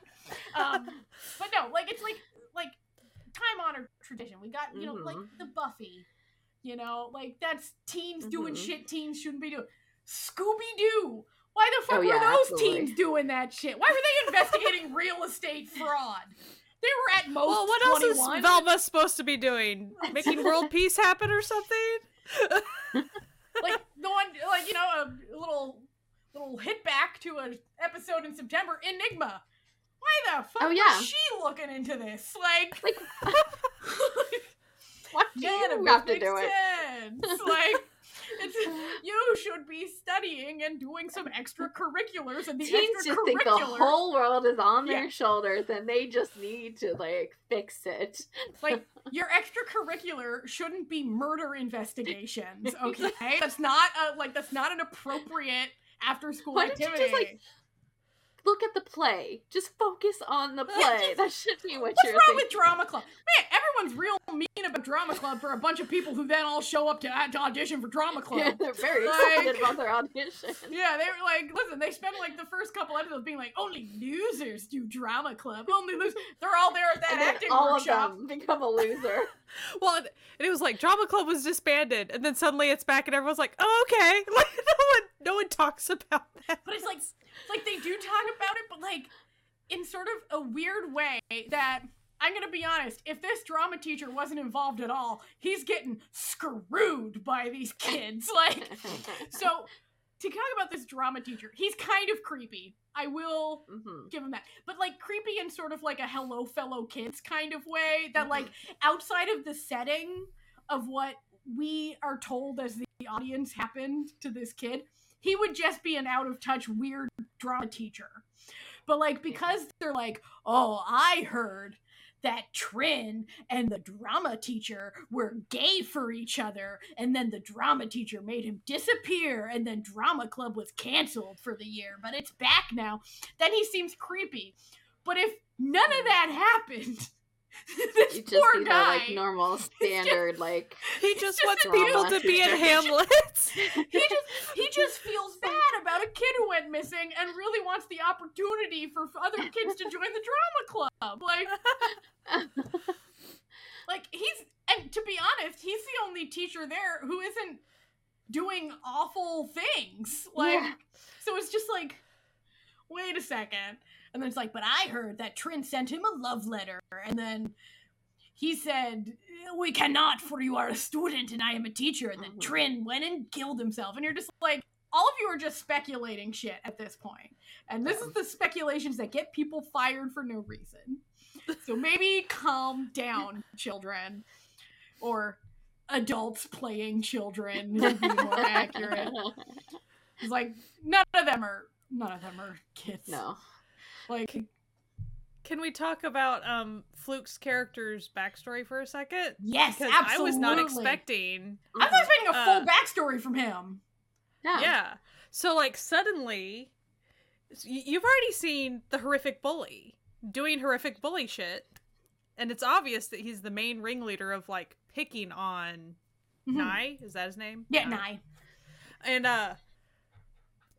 Um, but no, like it's like like time honored tradition. We got you know like Mhm. the Buffy, you know, like that's teens doing Mhm. shit teens shouldn't be doing. Scooby Doo. Why the fuck Oh, were yeah, those absolutely. teens doing that shit? Why were they investigating real estate fraud? They were at most well, what else is Velma supposed to be doing? Making world peace happen or something? like the one like you know a little little hit back to an episode in September Enigma. Why the fuck Oh, yeah. was she looking into this? Like Like, what do none of you this have to do it? sense. Like it's you should be studying and doing some um, extracurriculars and the Teens just think the whole world is on their Yeah. shoulders and they just need to like fix it. like your extracurricular shouldn't be murder investigations okay that's not a, like that's not an appropriate after school Why don't you activity just, like, Look at the play. Just focus on the play. That should be what you're What's wrong thinking. with drama club? Man, everyone's real mean about drama club for a bunch of people who then all show up to, to audition for drama club. Yeah, they're very Like- excited about their audition. Yeah, they were like, listen, they spent like the first couple episodes being like, only losers do drama club. Only losers. They're all there at that And acting all workshop. of them become a loser. Well, and and it was like drama club was disbanded, and then suddenly it's back, and everyone's like, "Oh, okay." Like no one, talks about that. But it's like, like they do talk about it, but like, in sort of a weird way that I'm gonna be honest, if this drama teacher wasn't involved at all, he's getting screwed by these kids. Like, so to talk about this drama teacher, he's kind of creepy. I will Mhm. give him that. But like creepy in sort of like a hello fellow kids kind of way that like Mm-hmm. outside of the setting of what we are told as the audience happened to this kid, he would just be an out of touch weird drama teacher. But like because they're like, "Oh, I heard that Trin and the drama teacher were gay for each other, and then the drama teacher made him disappear, and then drama club was canceled for the year, but it's back now. Then he seems creepy. But if none of that happened, this You just poor guy, like normal standard like He just just wants people to be in. Hamlet. he just he just feels bad about a kid who went missing and really wants the opportunity for other kids to join the drama club. Like like he's and to be honest, he's the only teacher there who isn't doing awful things. Like Yeah. so it's just like wait a second. And then it's like, but I heard that Trin sent him a love letter and then he said, "We cannot, for you are a student and I am a teacher." And then Mhm. Trin went and killed himself, and you're just like, all of you are just speculating shit at this point. And this is the speculations that get people fired for no reason. So maybe calm down, children, or adults playing children would be more accurate. It's like none of them are none of them are kids. no. Like Can we talk about um Fluke's character's backstory for a second? yes, Because absolutely. I was not expecting. I was expecting a full Uh, backstory from him. Yeah. Yeah. So like suddenly, you've already seen the horrific bully doing horrific bully shit, and it's obvious that he's the main ringleader of like picking on Mhm. Nye. Is that his name? Yeah, Nye. and uh it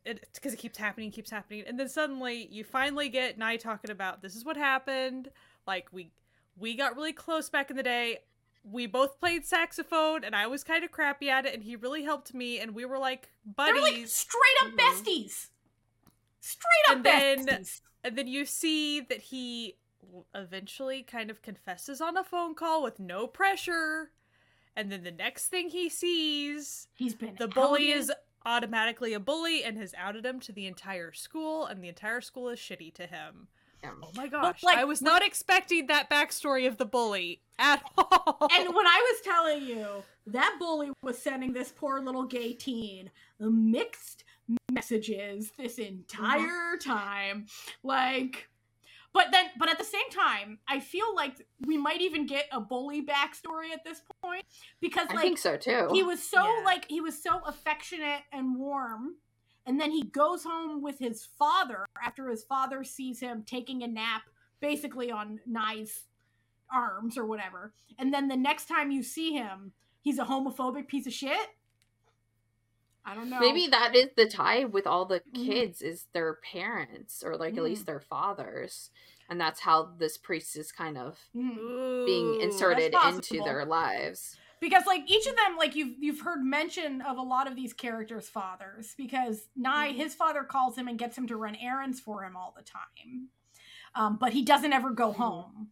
because it keeps happening keeps happening and then suddenly you finally get Nye talking about this is what happened like we we got really close back in the day we both played saxophone and i was kind of crappy at it and he really helped me and we were like buddies, They buddies were like straight up Mhm. besties. Straight up And then- besties. and then you see that he eventually kind of confesses on a phone call with no pressure and then the next thing he sees He's been the bully outed. is automatically a bully and has outed him to the entire school and the entire school is shitty to him Yeah. oh my gosh like, i was not expecting that backstory of the bully at all And when I was telling you that bully was sending this poor little gay teen mixed messages this entire time, like. But then, but at the same time, I feel like we might even get a bully backstory at this point because, like, I think so too. he was so Yeah. like he was so affectionate and warm and then he goes home with his father after his father sees him taking a nap basically on Nye's arms or whatever and then the next time you see him he's a homophobic piece of shit i don't know Maybe that is the tie with all the Mhm. kids is their parents or like at Mm. least their fathers. And that's how this priest is kind of Mhm. being inserted into their lives. because like each of them like you've you've heard mention of a lot of these characters fathers because Nye Mhm. his father calls him and gets him to run errands for him all the time um, but he doesn't ever go home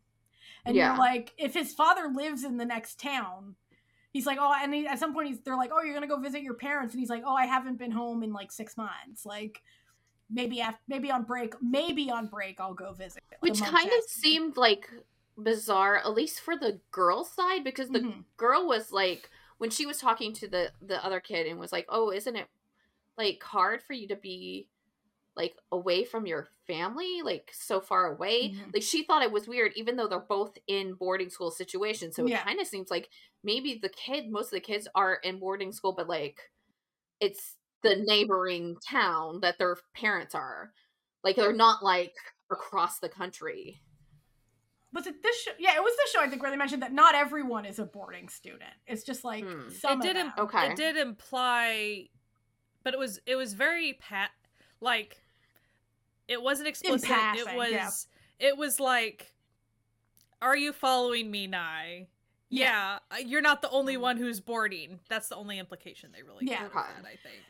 and Yeah. you're like if his father lives in the next town he's like oh and he, at some point he's they're like oh you're gonna go visit your parents and he's like oh i haven't been home in like six months like maybe after maybe on break maybe on break i'll go visit Which kind of seemed like bizarre, at least for the girl side, because the Mhm. girl was like when she was talking to the the other kid and was like, "Oh, isn't it like hard for you to be like away from your family, like so far away?" Mhm. Like she thought it was weird, even though they're both in boarding school situations. So Yeah. it kind of seems like maybe the kid, most of the kids are in boarding school, but like it's the neighboring town that their parents are. Like they're not like across the country. was it this show yeah it was this show i think where they mentioned that not everyone is a boarding student it's just like Hmm. some it did of im- Okay. it did imply but it was it was very pat like it wasn't explicit passing, it was yeah. it was like are you following me nye yeah, uh, you're not the only Mm. one who's boarding that's the only implication they really Yeah. that, i think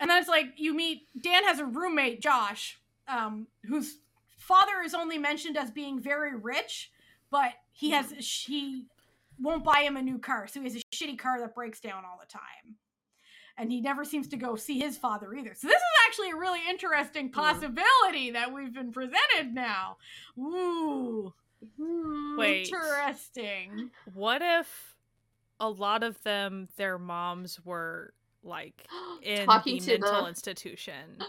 And then it's like you meet Dan has a roommate, Josh, um, who's father is only mentioned as being very rich, but he has she won't buy him a new car, so he has a shitty car that breaks down all the time. And he never seems to go see his father either. So this is actually a really interesting possibility that we've been presented now. Ooh, Hmm. Wait. interesting. What if a lot of them, their moms were like in talking the to mental the institution?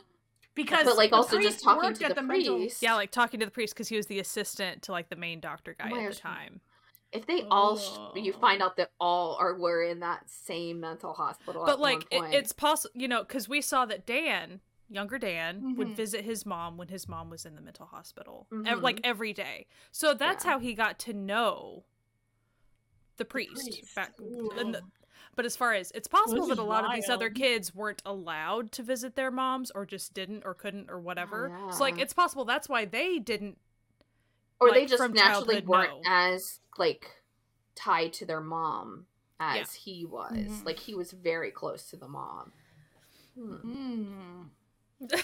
Because but like the also priest just talking to at the, mental- priest. Yeah, like talking to the priest because he was the assistant to like the main doctor guy Oh my at the time. If they all sh- you Oh. find out that all are were in that same mental hospital But like, it, it's possible, you know, because we saw that Dan, younger Dan, would Mhm. visit his mom when his mom was in the mental hospital, ev- Mhm. like every day. So that's Yeah. how he got to know the priest. priest. Back, the- but as far as it's possible that a lot of these other kids weren't allowed to visit their moms or just didn't or couldn't or whatever. So like it's possible that's why they didn't or they just naturally weren't know. as like tied to their mom as Yeah. he was. Mhm. Like he was very close to the mom. Hmm. Mm.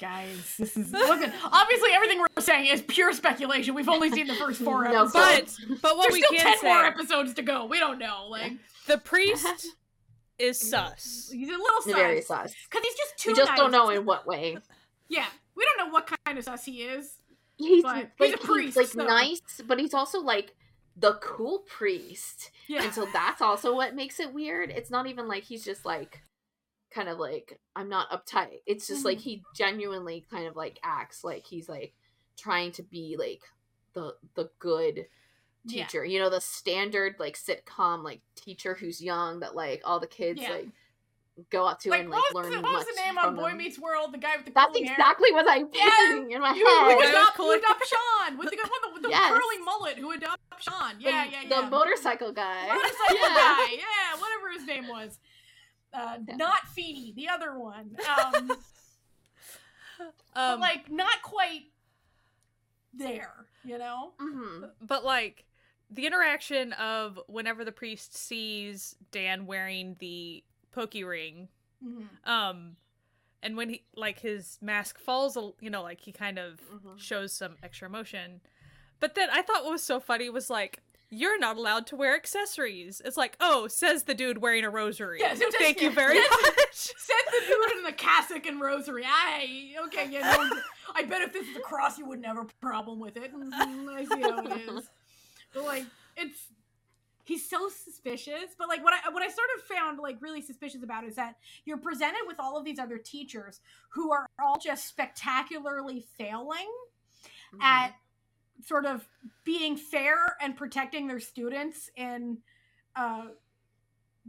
Guys, this is look at obviously everything we're saying is pure speculation. We've only seen the first four No, episodes. but but what There's we still can ten say more episodes to go. We don't know. Like the priest is sus. he's a little sus Very sus. because he's just too. We just don't know in what way. Yeah, we don't know what kind of sus he is. He's But like he's priest, like so- nice, but he's also like the cool priest. Yeah, And so that's also what makes it weird. It's not even like he's just like kind of like I'm not uptight. It's just like Mhm. he genuinely kind of like acts like he's like trying to be like the the good Yeah. teacher. You know, the standard like sitcom like teacher who's young that like all the kids Yeah. like go up to like and what like was, learn the, what was much the name on from Boy them. Meets World? The guy with the That's curly hair? exactly what I'm Yes! thinking in my You, who head. guy with adopt, who adopt Sean with the, with the, with the Yes. curly mullet? Who adopt Sean? Yeah, the, yeah, the motorcycle guy. motorcycle Yeah. guy. Yeah, whatever his name was. Uh, Yeah. Not Feeny, the other one. Um, Um, like not quite there, you know? hmm but like the interaction of whenever the priest sees Dan wearing the pokey ring, Mhm. um, and when he like his mask falls, you know, like he kind of Mhm. shows some extra emotion. But then I thought what was so funny was like. You're not allowed to wear accessories. It's like, oh, says the dude wearing a rosary. So just- Thank you very yes. much. Said the dude in the cassock and rosary. I okay, yeah. No, I bet if this is a cross, you wouldn't have a problem with it. Mhm, I see how it is. But like, it's he's so suspicious. But like, what I what I sort of found like really suspicious about is that you're presented with all of these other teachers who are all just spectacularly failing Mm-hmm. at sort of being fair and protecting their students in a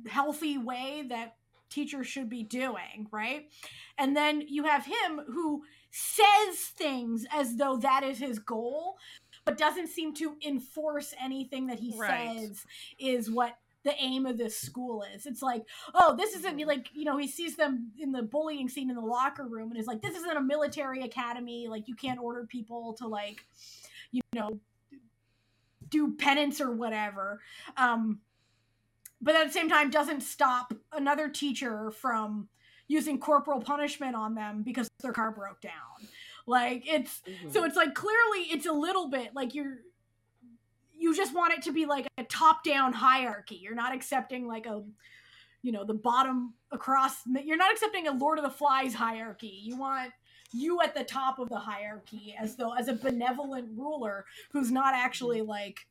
healthy way that teachers should be doing, right? And then you have him who says things as though that is his goal, but doesn't seem to enforce anything that he Right. says is what the aim of this school is. It's like, oh, this isn't like, you know, he sees them in the bullying scene in the locker room and is like, this isn't a military academy. Like, you can't order people to, like, you know, do penance or whatever. Um, but at the same time, doesn't stop another teacher from using corporal punishment on them because their car broke down. Like, it's Mhm. so it's like clearly it's a little bit like you're you just want it to be like a top down hierarchy. You're not accepting like a you know the bottom across you're not accepting a Lord of the Flies hierarchy. You want you at the top of the hierarchy as though as a benevolent ruler who's not actually like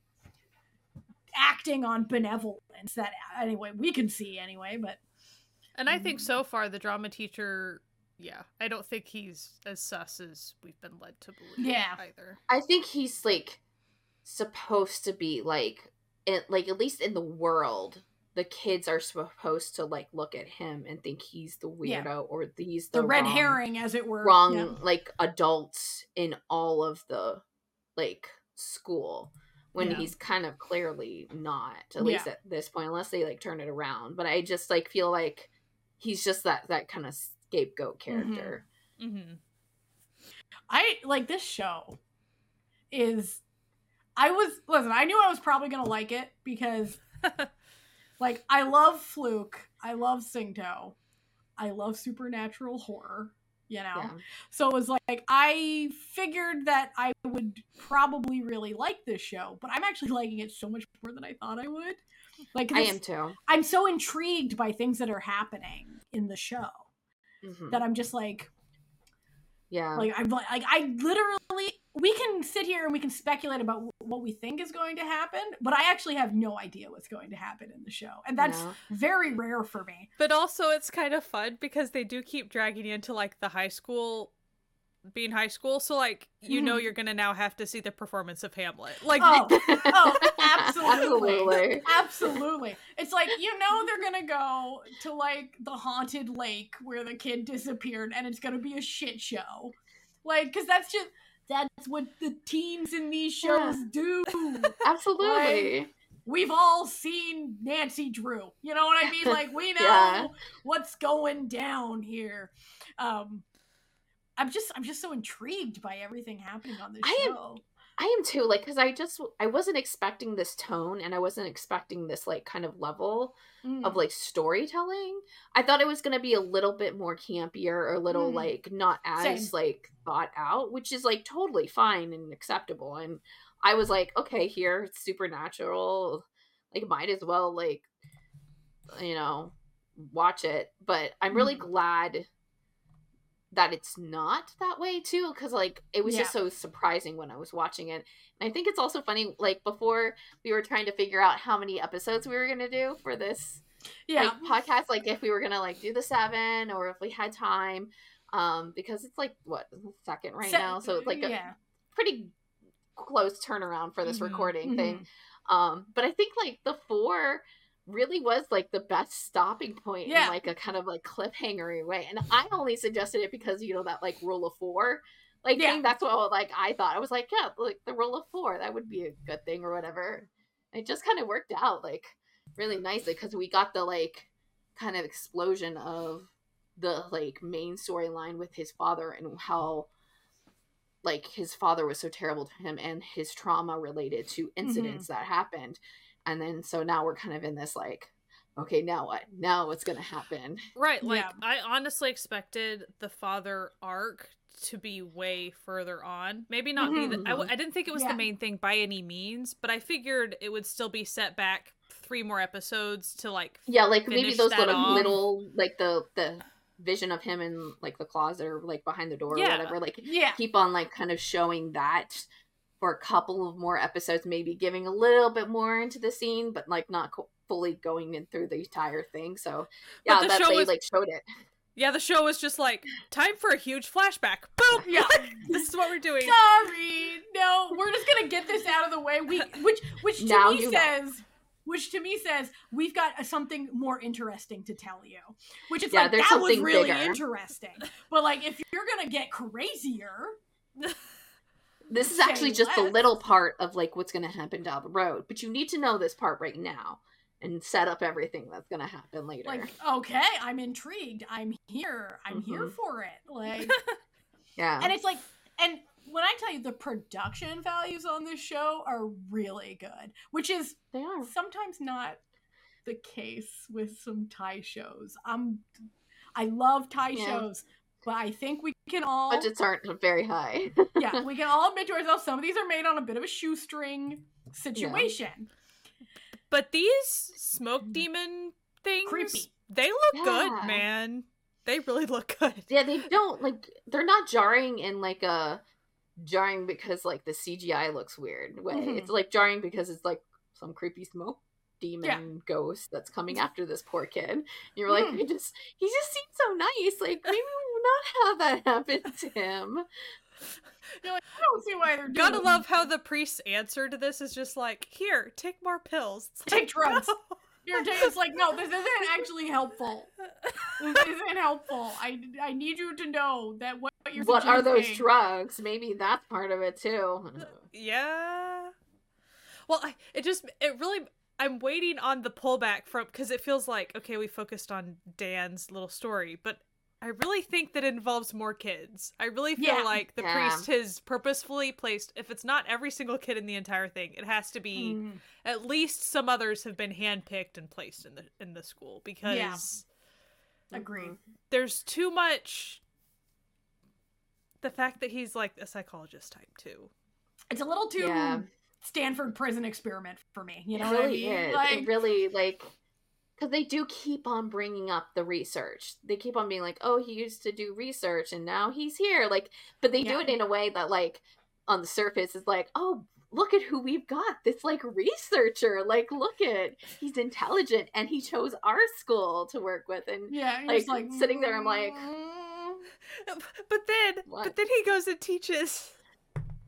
acting on benevolence that anyway we can see anyway but And I think so far the drama teacher, yeah, I don't think he's as sus as we've been led to believe. Yeah. either. I think he's like supposed to be like it like at least in the world the kids are supposed to like look at him and think he's the Yeah. weirdo or he's the, the, red wrong, herring as it were wrong Yeah. like adults in all of the like school when Yeah. he's kind of clearly not at least at this point unless they like turn it around but i just like feel like he's just that that kind of scapegoat character Mm-hmm. I like this show is I was listen, I knew I was probably gonna like it because like I love Fluke, I love Singto, I love supernatural horror. you know. Yeah. So it was like I figured that I would probably really like this show, but I'm actually liking it so much more than I thought I would. Like I am too. I'm so intrigued by things that are happening in the show Mhm. that I'm just like Yeah. like I'm like, like I literally we can sit here and we can speculate about what we think is going to happen, but I actually have no idea what's going to happen in the show. And that's No. very rare for me. But also, it's kind of fun because they do keep dragging you into like the high school, being high school. So like, you know, Mhm. you're gonna now have to see the performance of Hamlet. Like, Oh, oh, absolutely. Absolutely. Absolutely. It's like, you know, they're going to go to like the haunted lake where the kid disappeared and it's going to be a shit show. Like, because that's just, that's what the teens in these shows Yeah. do. Absolutely. We've all seen Nancy Drew. You know what I mean? Like, we know Yeah. what's going down here. Um, I'm just, I'm just so intrigued by everything happening on this I am- show. I am too. Like, because I just I wasn't expecting this tone, and I wasn't expecting this like kind of level Mm. of like storytelling. I thought it was gonna be a little bit more campier or a little Mhm. like not as Same. like thought out, which is like totally fine and acceptable. And I was like, okay, here it's supernatural. Like, might as well like you know watch it. But I'm really Mhm. glad that it's not that way too because like it was just so surprising when i was watching it and i think it's also funny like before we were trying to figure out how many episodes we were going to do for this yeah. like podcast like if we were going to like do the seven or if we had time um because it's like what second right Se- now so it's like a yeah. pretty close turnaround for this Mhm, recording thing mhm. um but i think like the four really was like the best stopping point Yeah. in like a kind of like cliffhangery way and i only suggested it because you know that like rule of four like Yeah. thing that's what like i thought i was like yeah like the rule of four that would be a good thing or whatever it just kind of worked out like really nicely because we got the like kind of explosion of the like main storyline with his father and how like his father was so terrible to him and his trauma related to mm-hmm. incidents that happened and then so now we're kind of in this like okay now what now what's gonna happen right? Like, Yeah. I honestly expected the father arc to be way further on. Maybe not be the. I, w- mm-hmm. I didn't think it was Yeah. the main thing by any means, but I figured it would still be set back three more episodes to like. yeah like maybe those little off. little like the the vision of him in like the closet or like behind the door Yeah. or whatever like Yeah. keep on like kind of showing that for a couple of more episodes maybe giving a little bit more into the scene but like not co- fully going in through the entire thing so yeah the that show they was- like showed it Yeah, the show was just like time for a huge flashback. Boom. Yeah. this is what we're doing. Sorry. No, we're just gonna get this out of the way. We which which to Now me you know. says which to me says we've got uh, something more interesting to tell you. Which is Yeah, like that was really bigger. interesting. But like if you're gonna get crazier, this is actually just the little part of like what's going to happen down the road but you need to know this part right now and set up everything that's going to happen later like okay, I'm intrigued. I'm here. I'm here Mhm. for it. Like yeah and it's like and when I tell you the production values on this show are really good, which is they are sometimes not the case with some Thai shows. I'm I love Thai Yeah. shows, but I think we can all budgets aren't very high yeah we can all admit to ourselves some of these are made on a bit of a shoestring situation. But these smoke demon things, Creepy. they look Yeah. good, man. They really look good. yeah they don't like they're not jarring in like a jarring because like the cgi looks weird way Mhm. it's like jarring because it's like some creepy smoke demon ghost that's coming after this poor kid you're like hmm. he just he just seems so nice like maybe we'll not have that happen to him You're like, I don't see why they're doing Gotta love how the priest's answer to this is just like, here, take more pills. It's Take like, drugs. no. You're ta- it's like no, this isn't actually helpful. This isn't helpful. I, I need you to know that what you're what are those drugs maybe that's part of it too uh, Yeah. Well, I, it just it really I'm waiting on the pullback from because it feels like okay we focused on Dan's little story, but I really think that it involves more kids. I really feel Yeah. like the Yeah. priest has purposefully placed if it's not every single kid in the entire thing, it has to be Mm. at least some others have been handpicked and placed in the in the school because Agreed. Mhm. there's too much the fact that he's like a psychologist type too. It's a little too Yeah. Stanford prison experiment for me. You know it what I really mean? is. Like, it really like because they do keep on bringing up the research. They keep on being like, "Oh, he used to do research, and now he's here." Like, but they do it in a way that, like, on the surface is like, "Oh, look at who we've got! This like researcher. Like, look at he's intelligent, and he chose our school to work with." And yeah, like, like sitting there, I'm like- mm. But then, What? but then he goes and teaches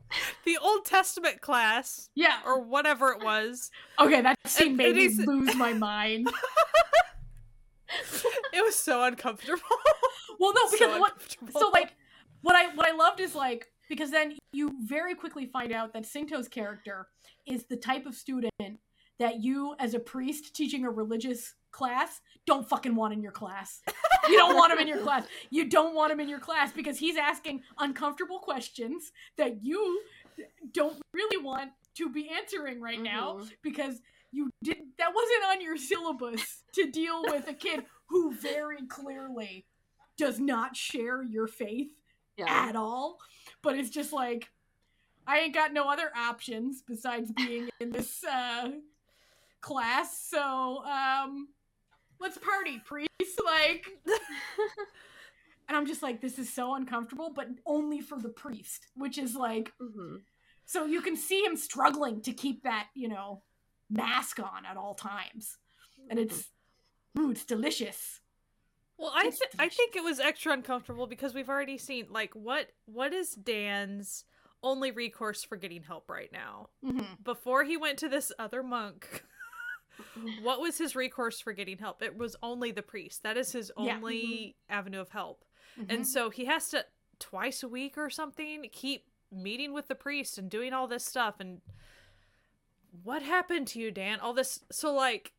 the Old Testament class yeah. or whatever it was. Okay, that scene And- made and me he's- lose my mind. It was so uncomfortable. Well, no, because so what? So like, what I what I loved is like because then you very quickly find out that Singto's character is the type of student that you, as a priest teaching a religious class, don't fucking want in your class. You don't want him in your class. You don't want him in your class because he's asking uncomfortable questions that you don't really want to be answering right now Mhm. because you did that wasn't on your syllabus to deal with a kid who very clearly does not share your faith yeah, at all but it's just like i ain't got no other options besides being in this uh class so um let's party priest like and i'm just like this is so uncomfortable but only for the priest which is like Mhm. so you can see him struggling to keep that, you know, mask on at all times. And it's ooh, it's delicious. Well, I th- I think it was extra uncomfortable because we've already seen like what what is Dan's only recourse for getting help right now? Mm-hmm. Before he went to this other monk, what was his recourse for getting help? It was only the priest. That is his Yeah. only avenue of help. Mm-hmm. And so he has to twice a week or something keep meeting with the priest and doing all this stuff and what happened to you, Dan? All this so like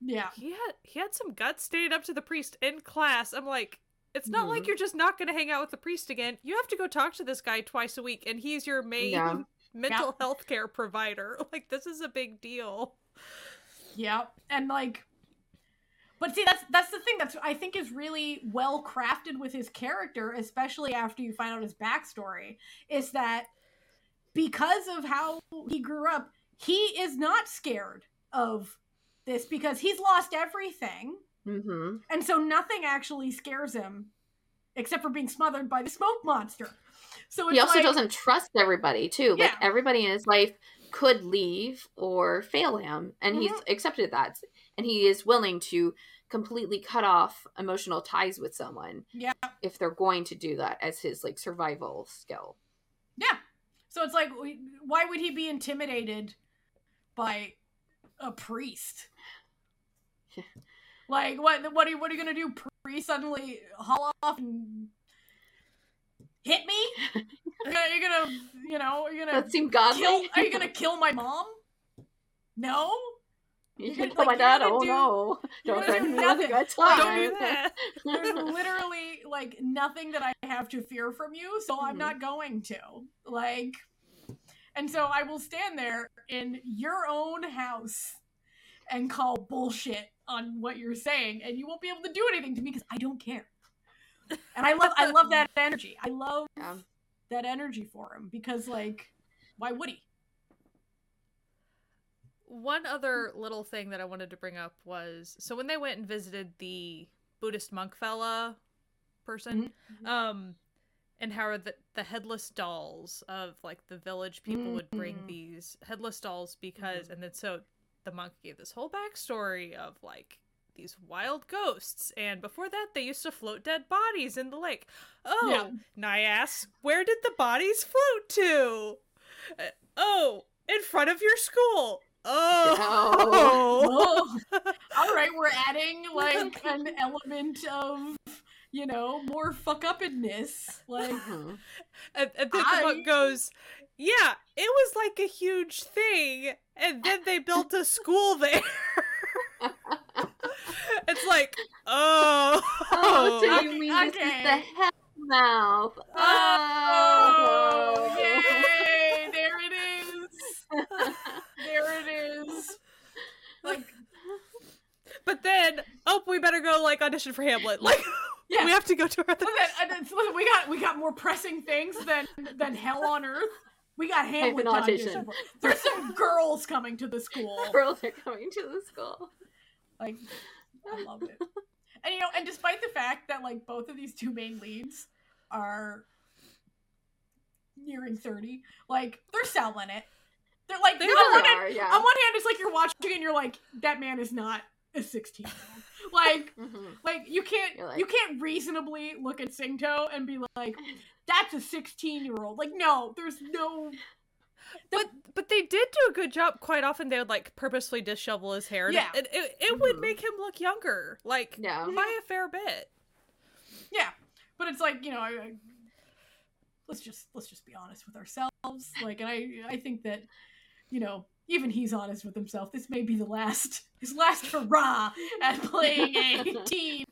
yeah, he had he had some guts standing up to the priest in class. I'm like, it's not like Mhm. you're just not going to hang out with the priest again. You have to go talk to this guy twice a week, and he's your main Yeah. mental health care provider. Like this is a big deal. Yeah, and like, but see, that's that's the thing that's I think is really well crafted with his character, especially after you find out his backstory, is that because of how he grew up, he is not scared of this because he's lost everything. Mhm. And so nothing actually scares him except for being smothered by the smoke monster. So it's he also like, doesn't trust everybody too like everybody in his life could leave or fail him and he's Mm-hmm. accepted that and he is willing to completely cut off emotional ties with someone Yeah. if they're going to do that as his like survival skill Yeah. So it's like why would he be intimidated by a priest? like what what are you what are you gonna do? Priest suddenly haul off and hit me? You're gonna, you're gonna you know, you're gonna that seemed godly kill are you gonna kill my mom? No? you you're can gonna- kill my like, you're dad oh do- no don't do threaten me with a nothing. Like, Don't do that. There's literally like nothing that I have to fear from you, so I'm Mhm. not going to. Like and so I will stand there in your own house and call bullshit on what you're saying and you won't be able to do anything to me because I don't care. And I love I love that energy. I love Yeah. That energy for him because like why would he? One other little thing that I wanted to bring up was so when they went and visited the Buddhist monk fella person, um, and how the the headless dolls of like the village people would bring Mhm. these headless dolls because, Mm-hmm. and then so the monk gave this whole backstory of like these wild ghosts, and before that they used to float dead bodies in the lake. Oh, Yeah. and I asked, where did the bodies float to? Uh, oh, in front of your school. Oh. Oh. All right, we're adding like an element of, you know, more fuck upness. Like, Mhm. And, and then I- the monk goes, Yeah, it was like a huge thing. And then they built a school there. It's like, oh. oh so Okay, you mean this is the hell mouth oh, oh yay! There it is. There it is. Like, But then, oh, we better go like audition for Hamlet. Like, Yeah. We have to go to our other. Listen, and then- listen, we got we got more pressing things than than hell on earth. We got Hamlet to audition. audition. There's some girls coming to the school. Girls are coming to the school. Like, I loved it. And you know, and despite the fact that like both of these two main leads are nearing thirty, like they're selling it. They're like They on really one hand- are, yeah. on one hand, it's like you're watching and you're like, that man is not a 16 year old. Like, Mhm. like you can't like- you can't reasonably look at Singto and be like, that's a 16 year old. Like, no, there's no But but they did do a good job. Quite often they would like purposefully dishevel his hair. and Yeah. It, it, it would Mhm. make him look younger, like Yeah. by a fair bit. yeah. But it's like, you know, I, I, let's just let's just be honest with ourselves. Like, and I I think that, you know, even he's honest with himself. This may be the last his last hurrah at playing a teen.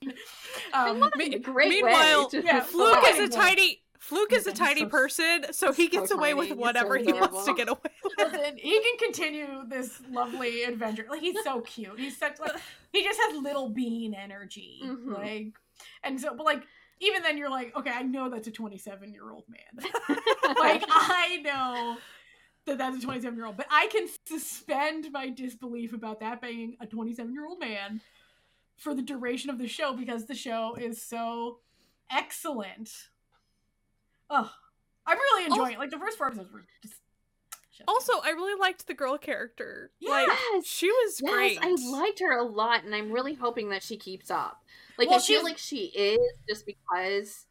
Um, What a great meanwhile, way to yeah, Fluke is a tiny Fluke is a tiny so- person, so he gets away with tiny, he's so whatever he wants to get away with. Listen, he can continue this lovely adventure. Like he's so cute. He's such like he just has little bean energy. Mhm. Like and so but like even then you're like, okay, I know that's a 27 year old man. like I know that that's a 27 year old, but I can suspend my disbelief about that being a 27 year old man for the duration of the show because the show is so excellent. Oh, I'm really enjoying it. Like the first four episodes were just. Also, I really liked the girl character. Like Yes. she was Yes, great. I liked her a lot, and I'm really hoping that she keeps up. Like, Well, I feel like she is just because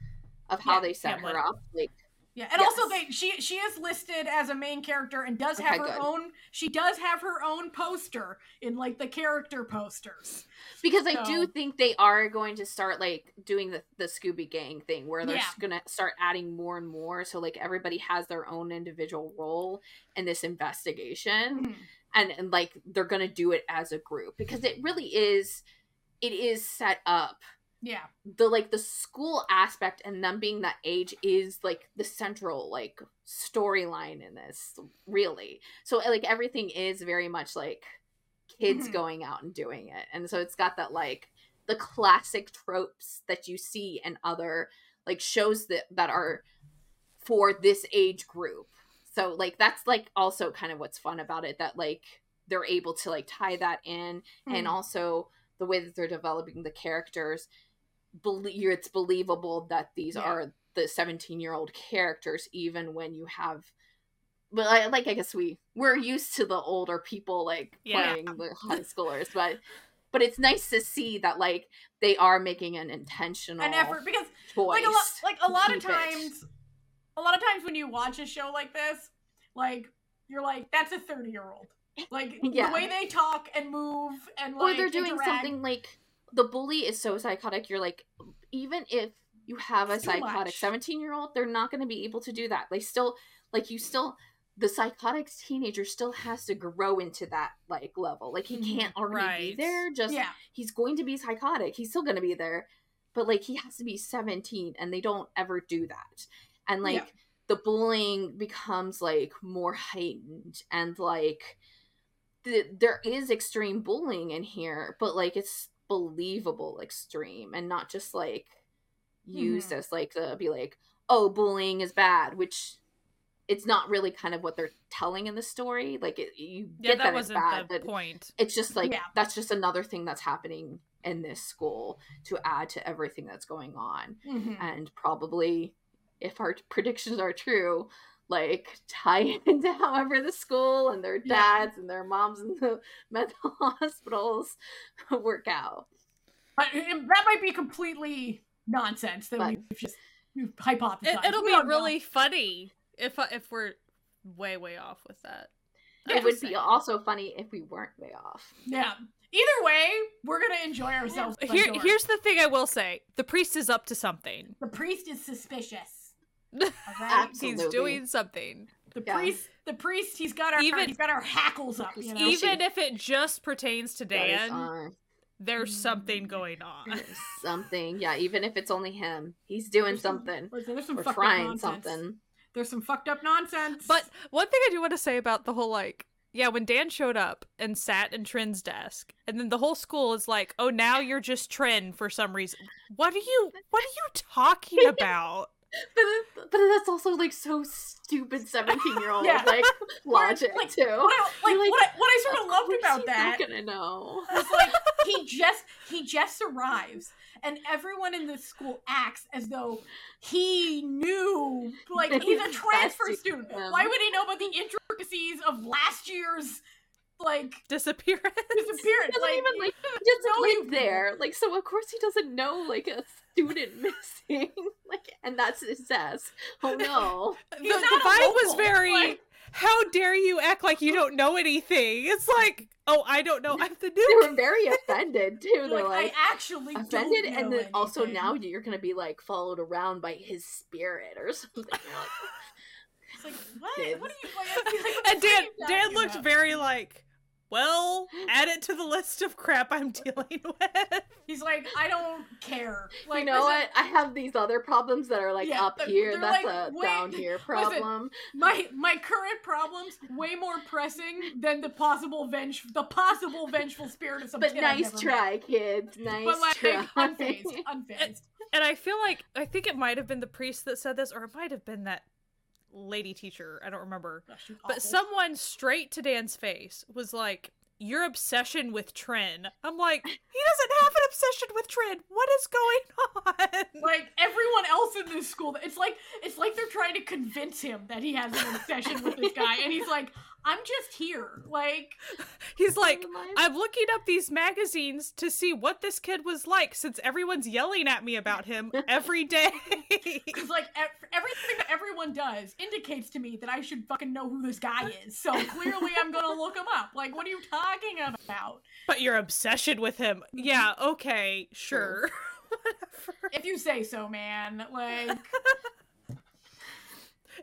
of how Yeah, they set Hamlet. her up. Like, Yeah, and Yes. also they she she is listed as a main character and does have Okay, her good. own she does have her own poster in like the character posters. because I do think they are going to start like doing the the Scooby Gang thing, where they're Yeah. gonna start adding more and more. So like everybody has their own individual role in this investigation. Mhm. and and like they're gonna do it as a group because it really is it is set up Yeah. the like the school aspect and them being that age is like the central like storyline in this really so like everything is very much like kids Mhm. going out and doing it and so it's got that like the classic tropes that you see in other like shows that that are for this age group so like that's like also kind of what's fun about it that like they're able to like tie that in and Mhm. also the way that they're developing the characters believe it's believable that these Yeah. are the 17 year old characters even when you have but I, like i guess we we're used to the older people like Yeah. playing the high schoolers but but it's nice to see that like they are making an intentional An effort because like a lot like a lot of keep it. times a lot of times when you watch a show like this, like you're like that's a 30 year old. Like Yeah. the way they talk and move and or like they're doing interact. something like the bully is so psychotic you're like even if you have a psychotic 17 year old they're not going to be able to do that they still like you still the psychotic teenager still has to grow into that like level like he Mhm. can't already Right. be there just Yeah. he's going to be psychotic he's still going to be there but like he has to be 17 and they don't ever do that and like Yeah. the bullying becomes like more heightened and like th- there is extreme bullying in here but like it's believable extreme and not just like used Mhm. as like to be like oh bullying is bad which it's not really kind of what they're telling in the story like it, you yeah, get that, that, wasn't bad the but point. it's just like Yeah. that's just another thing that's happening in this school to add to everything that's going on Mhm. and probably if our predictions are true like tie it into however the school and their Yeah. dads and their moms in the mental hospitals work out But that might be completely nonsense that But- we've just we've hypothesized. It, it'll We be don't know. really funny if uh, if we're way way off with that. it would be also funny if we weren't way off Yeah. Either way, we're gonna enjoy ourselves. Here, here's the thing I will say: the priest is up to something. the priest is suspicious. All right? Absolutely. He's doing something, The Yeah. priest, the priest, he's got our Even- he's got our hackles up. You know? Even- even if it just pertains to That is, Dan. uh, There's something going on. there's something yeah even if it's only him he's doing There's something Listen, there's some or fucked trying something There's some fucked up nonsense. But one thing I do want to say about the whole like Yeah, when Dan showed up and sat in Trin's desk, and then the whole school is like, "Oh, now you're just Trin for some reason." What are you? What are you talking about? But, but that's also like so stupid seventeen year old Yeah. like logic like, too. What I, like, like, what I, what I sort of, Of loved about that not gonna know. was like he just he just arrives and everyone in the school acts as though he knew like he's a transfer student. him. Why would he know about the intricacies of last year's like Disappearance. disappearance? He doesn't like, even like he doesn't live you there. Like so of course he doesn't know like a student missing. like and that's his desk. Oh no. the, the vibe was very. like- How dare you act like you don't know anything? It's like, oh, I don't know. I'm the new. They were very offended too. They're like, like, I actually offended and then also now you're gonna be like followed around by his spirit or something. You're like, It's like oh, what? Kids. What are you like? Like, And Dan, Dan looked about? very like, well, add it to the list of crap I'm dealing with. He's like, I don't care. Like, you know listen, what? I have these other problems that are like Yeah, up here. That's like a way- down here problem. My my current problems way more pressing than the possible venge the possible vengeful spirit of some But kid I've nice never try, met. kids. Nice But like try. unfazed, unfazed. And I feel like I think it might have been the priest that said this, or it might have been that lady teacher. I don't remember. But someone straight to Dan's face was like, "Your obsession with Trin." I'm like, he doesn't have an obsession with Trin. What is going on? like everyone else in this school, it's like it's like they're trying to convince him that he has an obsession with this guy, and he's like, "I'm just here." Like, He's like, I'm looking up these magazines to see what this kid was like since everyone's yelling at me about him every day. it's like ev- everything that everyone does indicates to me that I should fucking know who this guy is. So clearly, I'm gonna look him up. Like, what are you talking about? but your obsession with him. Mm-hmm. Yeah, okay, sure. Whatever. If you say so, man. Like.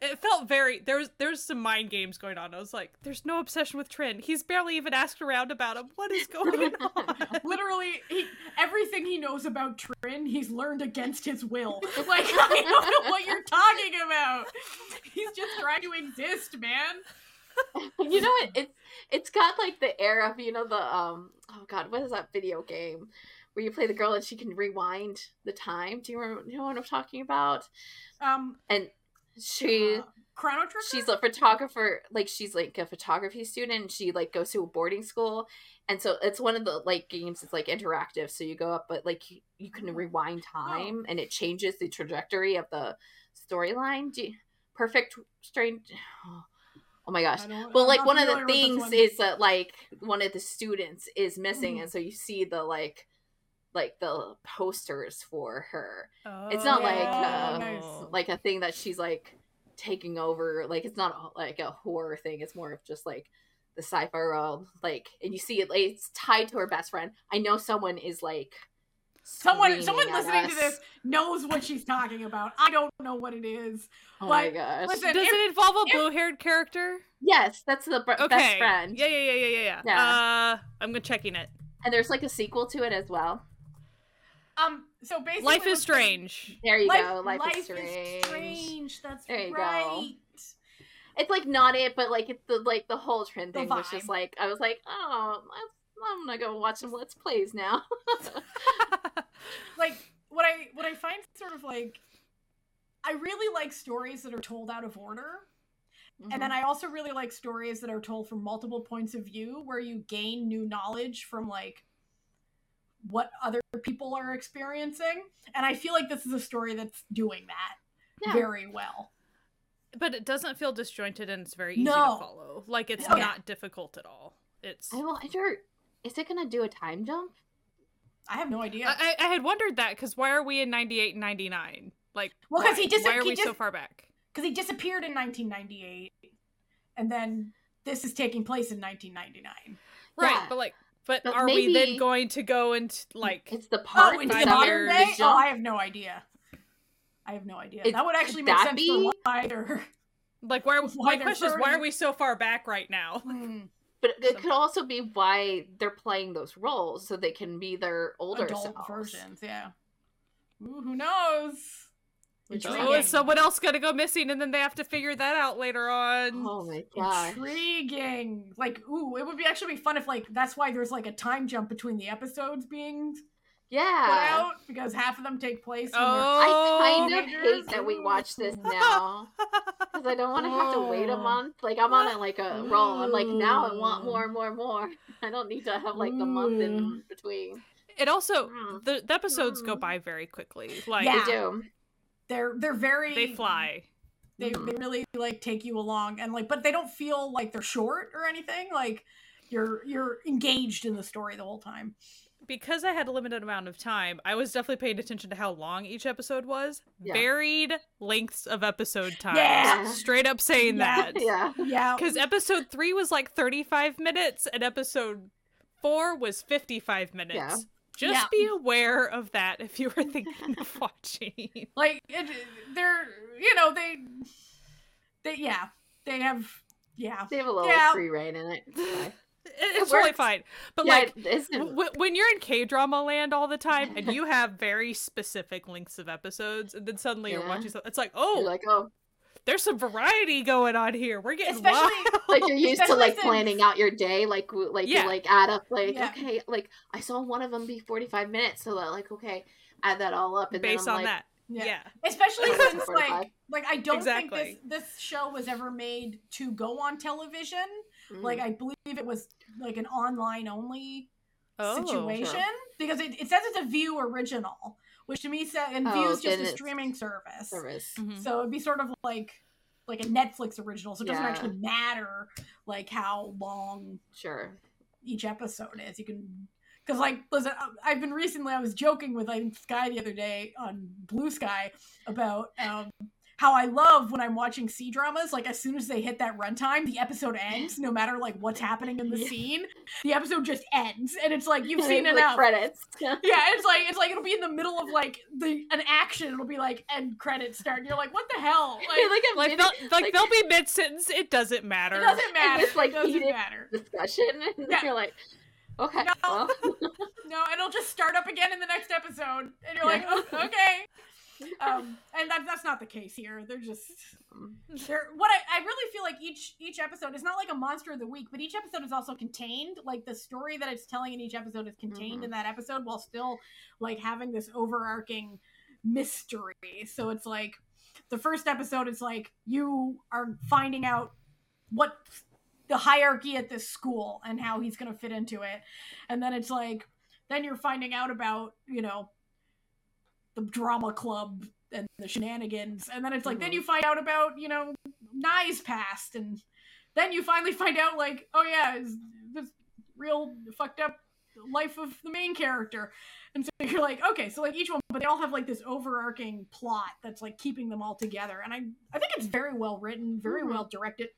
It felt very there was there's some mind games going on. I was like, there's no obsession with Trin. He's barely even asked around about him. What is going on? Literally, he, everything he knows about Trin, he's learned against his will. Like, I don't know what you're talking about. He's just trying to exist, man. you know it, it's it's got like the air of you know the um oh god what is that video game where you play the girl and she can rewind the time do you remember you know what i'm talking about Um, and she uh, Chrono Trigger. she's a photographer like she's like a photography student. She like goes to a boarding school. And so it's one of the like games it's like interactive. So you go up but like you, you can rewind time and it changes the trajectory of the storyline. Perfect strange oh my gosh. Well like one of the familiar with this things is that like one of the students is missing Mhm. and so you see the like like the posters for her Oh, It's not like, uh, nice. like a thing that she's like taking over like it's not a- like a horror thing it's more of just like the sci-fi world like and you see it like, it's tied to her best friend i know someone is like Someone, someone at listening to this knows what she's talking about. I don't know what it is. oh my like, gosh listen, Does if- it involve a if- blue-haired character? yes that's the br- Okay. best friend Yeah, yeah, yeah, yeah, yeah, yeah. Yeah. Uh, I'm gonna checking it. and there's like a sequel to it as well Um, so basically, Life is strange. there you Life, go life, life is strange That's There you go. right. it's like not it but like it's the like the whole trend thing was just like i was like oh let's- i'm gonna go watch some let's plays now like what I what I find sort of like I really like stories that are told out of order. And then I also really like stories that are told from multiple points of view where you gain new knowledge from like what other people are experiencing. And I feel like this is a story that's doing that Yeah. very well. but it doesn't feel disjointed and it's very easy No. to follow. Like it's yeah. not difficult at all. It's i wonder is it gonna do a time jump I have no idea. I, I I had wondered that because why are we in 98 and 99? Like, Well, 'cause he why? dis- why are he we so far back? Because he disappeared in 1998. And then this is taking place in 1999. Right, Yeah. but like, but, But are we then going to go into like? it's the Oh, part into the modern day? the Oh, I have no idea. I have no idea. It- that would actually make sense be- for why they're. Like, where? Why my question is, why are we so far back right now? Hmm, But it So- could also be why they're playing those roles so they can be their older adult selves. versions, yeah. Ooh, who knows? Which Intriguing. Oh, is someone else gonna go missing, and then they have to figure that out later on. Oh my gosh. Intriguing. Like, ooh, it would be actually be fun if like that's why there's like a time jump between the episodes being put Yeah. out because half of them take place. When Oh. I kind of hate that we watch this now because I don't want to have to wait a Oh. month. Like I'm on a, like a roll. I'm like now I want Ooh. more, more, more. I don't need to have like a month in between. It also Mm. the, the episodes go Mm. by very quickly. Like Yeah. They do. They're they're very they fly. They Mhm. they really like take you along and like, but they don't feel like they're short or anything. Like you're you're engaged in the story the whole time. Because I had a limited amount of time, I was definitely paying attention to how long each episode was. Yeah. Varied lengths of episode time. Yeah. Straight up saying Yeah. that. Yeah. Yeah, Because episode three was like 35 minutes and episode four was 55 minutes. Yeah. Just Yeah. be aware of that if you were thinking of watching. like it, they're you know they they yeah they have yeah They have a little Yeah. free reign in it. It- It's works. totally fine. But yeah, like, it isn't. w- when you're in K drama land all the time and you have very specific lengths of episodes, and then suddenly you're watching something, it's like, oh, You're oh, like, oh, there's some variety going on here. We're getting Especially- wild. like you're used to like since- planning out your day, like like Yeah. you like add up, like Yeah. okay, like I saw one of them be 45 minutes, so that like okay, add that all up, and based then I'm on like, that. yeah, Yeah. especially since like like I don't Exactly. think this this show was ever made to go on television. mm, Like I believe it was like an online only Oh, situation sure. because it, it says it's a Viu original, which to me said and Oh, Viu's just a streaming service. service. Mhm. So it'd be sort of like like a Netflix original, so it doesn't Yeah. actually matter like how long Sure. each episode is. You can because like listen, I- I've been recently I was joking with like think Sky the other day on Blue Sky about um how I love when I'm watching C dramas. Like as soon as they hit that runtime, the episode ends, no matter like what's happening in the Yeah. scene. The episode just ends, and it's like you've seen like enough. credits. Yeah, it's like it's like it'll be in the middle of like the an action. It'll be like end credits start. And you're like, what the hell? Like, like a Like, mini- they'll, like, they'll be mid sentence. It doesn't matter. it doesn't matter. it's, like, it doesn't matter. discussion, and Yeah. you're like, okay, No. well, No, and it'll just start up again in the next episode, and you're like, oh, okay. Um, and that, that's not the case here. They're just they're what I, I really feel like each each episode is not like a monster of the week, but each episode is also contained. Like the story that it's telling in each episode is contained Mhm. in that episode, while still like having this overarching mystery. So it's like the first episode is like you are finding out what the hierarchy at this school and how he's going to fit into it. And then it's like then you're finding out about, you know, the drama club and the shenanigans. And then it's like then Mhm. you find out about, you know, Nye's past and then you finally find out like, oh yeah, is this real fucked up life of the main character. And so you're like, okay, so like each one, but they all have like this overarching plot that's like keeping them all together. And I, I think it's very well written, very Mhm. well directed,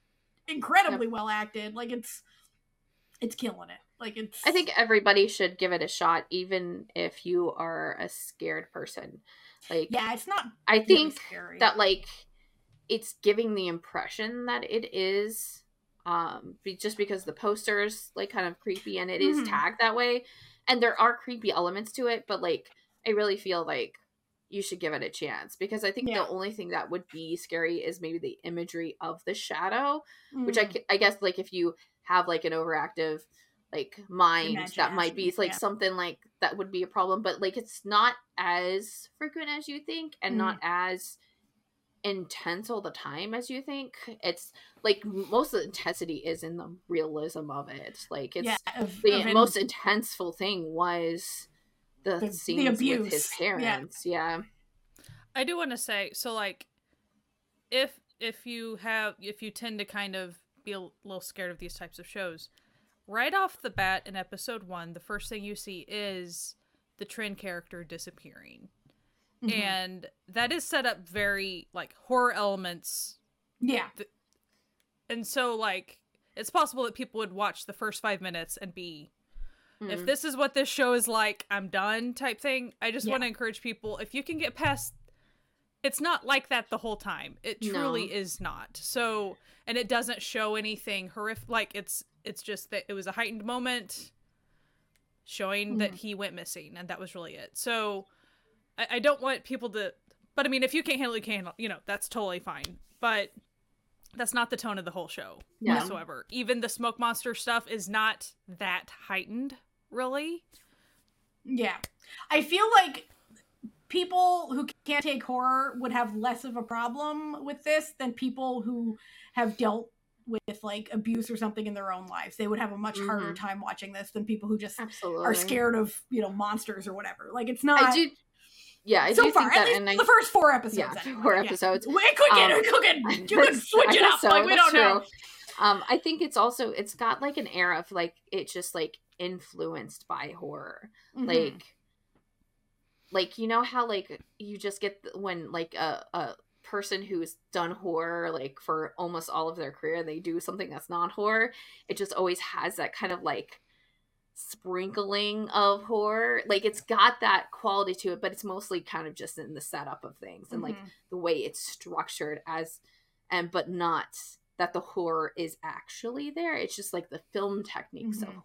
incredibly well acted. Like it's, it's killing it. Like it's. I think everybody should give it a shot, even if you are a scared person. Like, yeah, it's not. I really think scary. that like it's giving the impression that it is um be- just because the posters like kind of creepy and it is Mhm. tagged that way and there are creepy elements to it but like i really feel like you should give it a chance because i think Yeah. the only thing that would be scary is maybe the imagery of the shadow which I, Mm. c- I guess like if you have like an overactive like mind that might be Imagination, like yeah. something like that would be a problem but like it's not as frequent as you think and Mm. not as intense all the time as you think it's like most of the intensity is in the realism of it like it's yeah, of- the of in- most intenseful thing was the, The- the scenes with abuse, his yeah. parents yeah I do want to say so like if if you have if you tend to kind of be a little scared of these types of shows, right off the bat in episode 1, the first thing you see is the Trin character disappearing. Mhm. And that is set up very like horror elements yeah, and so like it's possible that people would watch the first 5 minutes and be if Mm. this is what this show is like, I'm done type thing. I just Yeah. want to encourage people if you can get past it's not like that the whole time. It truly No. is not. So, and it doesn't show anything horrific like it's it's just that it was a heightened moment showing that Mhm. he went missing and that was really it. So, I, I don't want people to But I mean, if you can't handle, it, you can't handle. You know, that's totally fine. But that's not the tone of the whole show Yeah. whatsoever. Even the smoke monster stuff is not that heightened, really. Yeah. I feel like people who can't take horror would have less of a problem with this than people who have dealt with like abuse or something in their own lives. They would have a much harder Mhm. time watching this than people who just Absolutely. are scared of, you know, monsters or whatever. Like it's not I do. Yeah, I so do far, think at that, and I, the first four episodes. yeah, anyway. four Yeah. episodes. We could get Um, it get You could switch I it up. so, Like we don't know. Um, I think it's also it's got like an air of like it just like influenced by horror, Mhm. like like you know how like you just get when like a a person who's done horror like for almost all of their career they do something that's not horror it just always has that kind of like sprinkling of horror like it's got that quality to it but it's mostly kind of just in the setup of things and like Mhm. the way it's structured as and but not that the horror is actually there it's just like the film techniques of Mhm.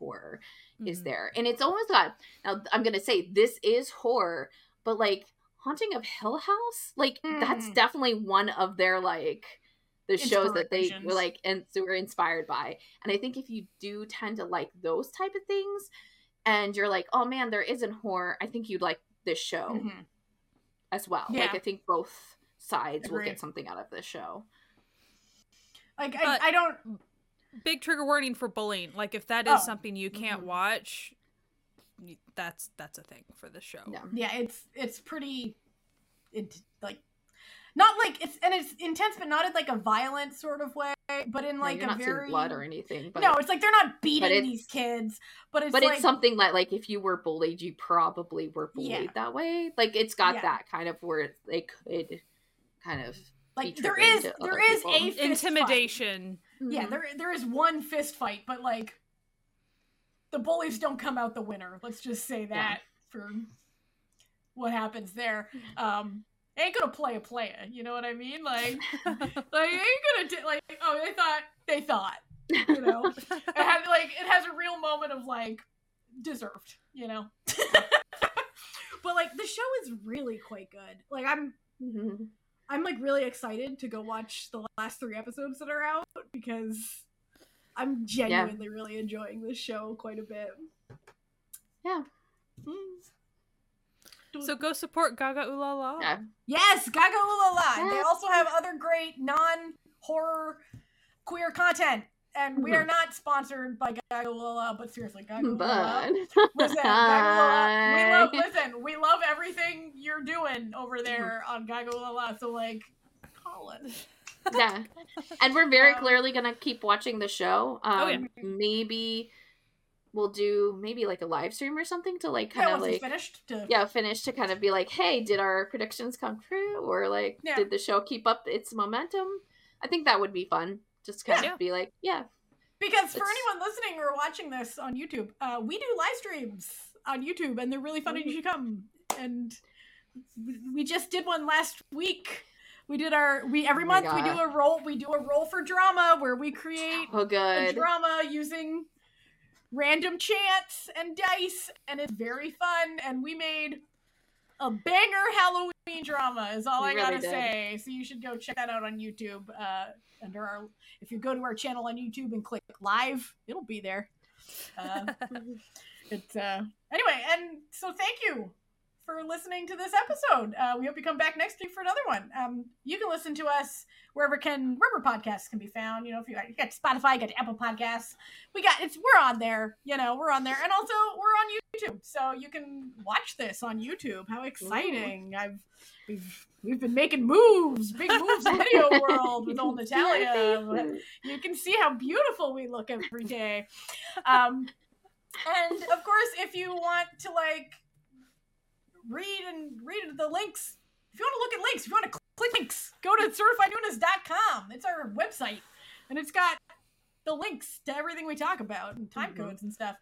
Horror is there. And it's almost got now i'm gonna say this is horror but like haunting of hill house like that's Mm. definitely one of their like the shows that they were like and were inspired by. And i think if you do tend to like those type of things and you're like oh man there isn't horror i think you'd like this show Mhm. as well. Like i think both sides will get something out of this show. Like I, I don't. Big trigger warning for bullying. Like if that is Oh. something you can't Mhm. watch, that's that's a thing for the show. yeah Yeah, it's it's pretty, it like, not like it's and it's intense, but not in like a violent sort of way, but in No, like you're a not very blood or anything but no, it's like they're not beating it's- these kids, but it's but like it's something that like if you were bullied you probably were bullied Yeah. that way like it's got Yeah. that kind of where they could kind of like be there triggered is there other is people. a intimidation. fight. Intimidation. Yeah, there there is one fist fight, but like the bullies don't come out the winner. Let's just say that for what happens there. Um ain't gonna play a player, you know what I mean? Like like ain't gonna like oh they thought they thought, you know. it had like it has a real moment of like deserved, you know. but like the show is really quite good. Like I'm Mhm. I'm like really excited to go watch the last three episodes that are out because I'm genuinely really enjoying this show quite a bit. Yeah. Mm. so go support GagaOOLala. yeah Yes, GagaOOLala. They also have other great non horror queer content. And we are not sponsored by Gaga La La, but seriously, Gaga La La. but Listen, Gaga Ooh La La. We love, listen, we love everything you're doing over there on Gaga La La. So, like, call us. yeah and we're very Um, clearly gonna keep watching the show um Oh, yeah. maybe we'll do maybe like a live stream or something to like kind of it's like finished. To, yeah finish to kind of be like hey did our predictions come true or like Yeah. did the show keep up its momentum i think that would be fun just kind Yeah. of be like yeah Because for anyone listening or watching this on YouTube, uh, we do live streams on YouTube, and they're really fun, and you should come. And we just did one last week. We did our we every Oh month we do a roll we do a roll for drama where we create oh a good drama using random chants and dice, and it's very fun. And we made a banger Halloween drama. Is all We I really gotta did. say. So you should go check that out on YouTube. Uh, under our if you go to our channel on YouTube and click live, it'll be there. Uh, it's uh anyway, and so thank you for listening to this episode. Uh, we hope you come back next week for another one. Um, you can listen to us wherever can wherever podcasts can be found. You know, if you got, you got Spotify, you got Apple Podcasts, we got it's we're on there. You know, we're on there, and also we're on YouTube, so you can watch this on YouTube. How exciting! I've we've we've been making moves, big moves in video world with old Natalia. You can see how beautiful we look every day. Um, and of course, if you want to like read and read the links, if you want to look at links, if you want to click links, go to certifiednoonas.com. It's our website, and it's got the links to everything we talk about and time Mhm. codes and stuff.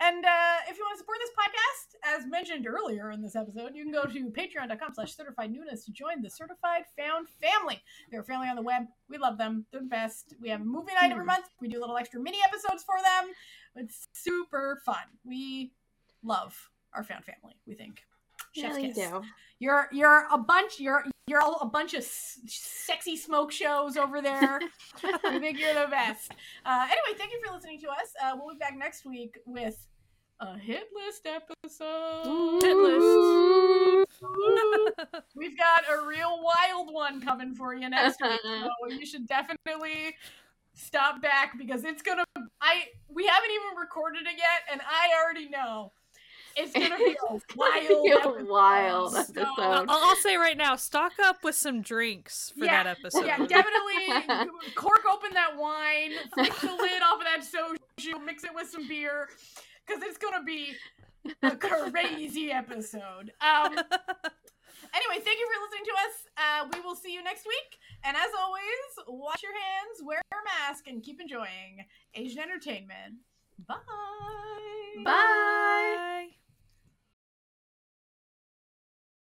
And uh, if you want to support this podcast, as mentioned earlier in this episode, you can go to patreon.com slash certified noonas to join the certified found family. They're a family on the web. We love them. They're the best. We have a movie night every Mhm. month. We do little extra mini episodes for them. It's super fun. We love our found family, we think. Yeah, Chef's you kiss. do. You're you're a bunch. You're you're all a bunch of s- sexy smoke shows over there. I think you're the best. Uh, anyway, thank you for listening to us. Uh, we'll be back next week with a hit list episode. Hit list. We've got a real wild one coming for you next week, so you should definitely stop back because it's gonna. I we haven't even recorded it yet, and I already know it's gonna be a wild, be a episode. wild So- episode. I'll, I'll say right now, stock up with some drinks for Yeah, that episode. Yeah, definitely cork open that wine, flick the lid off of that soju, mix it with some beer, because it's gonna be a crazy episode. Um, anyway, thank you for listening to us. Uh, we will see you next week. And as always, wash your hands, wear a mask, and keep enjoying Asian entertainment. Bye. Bye.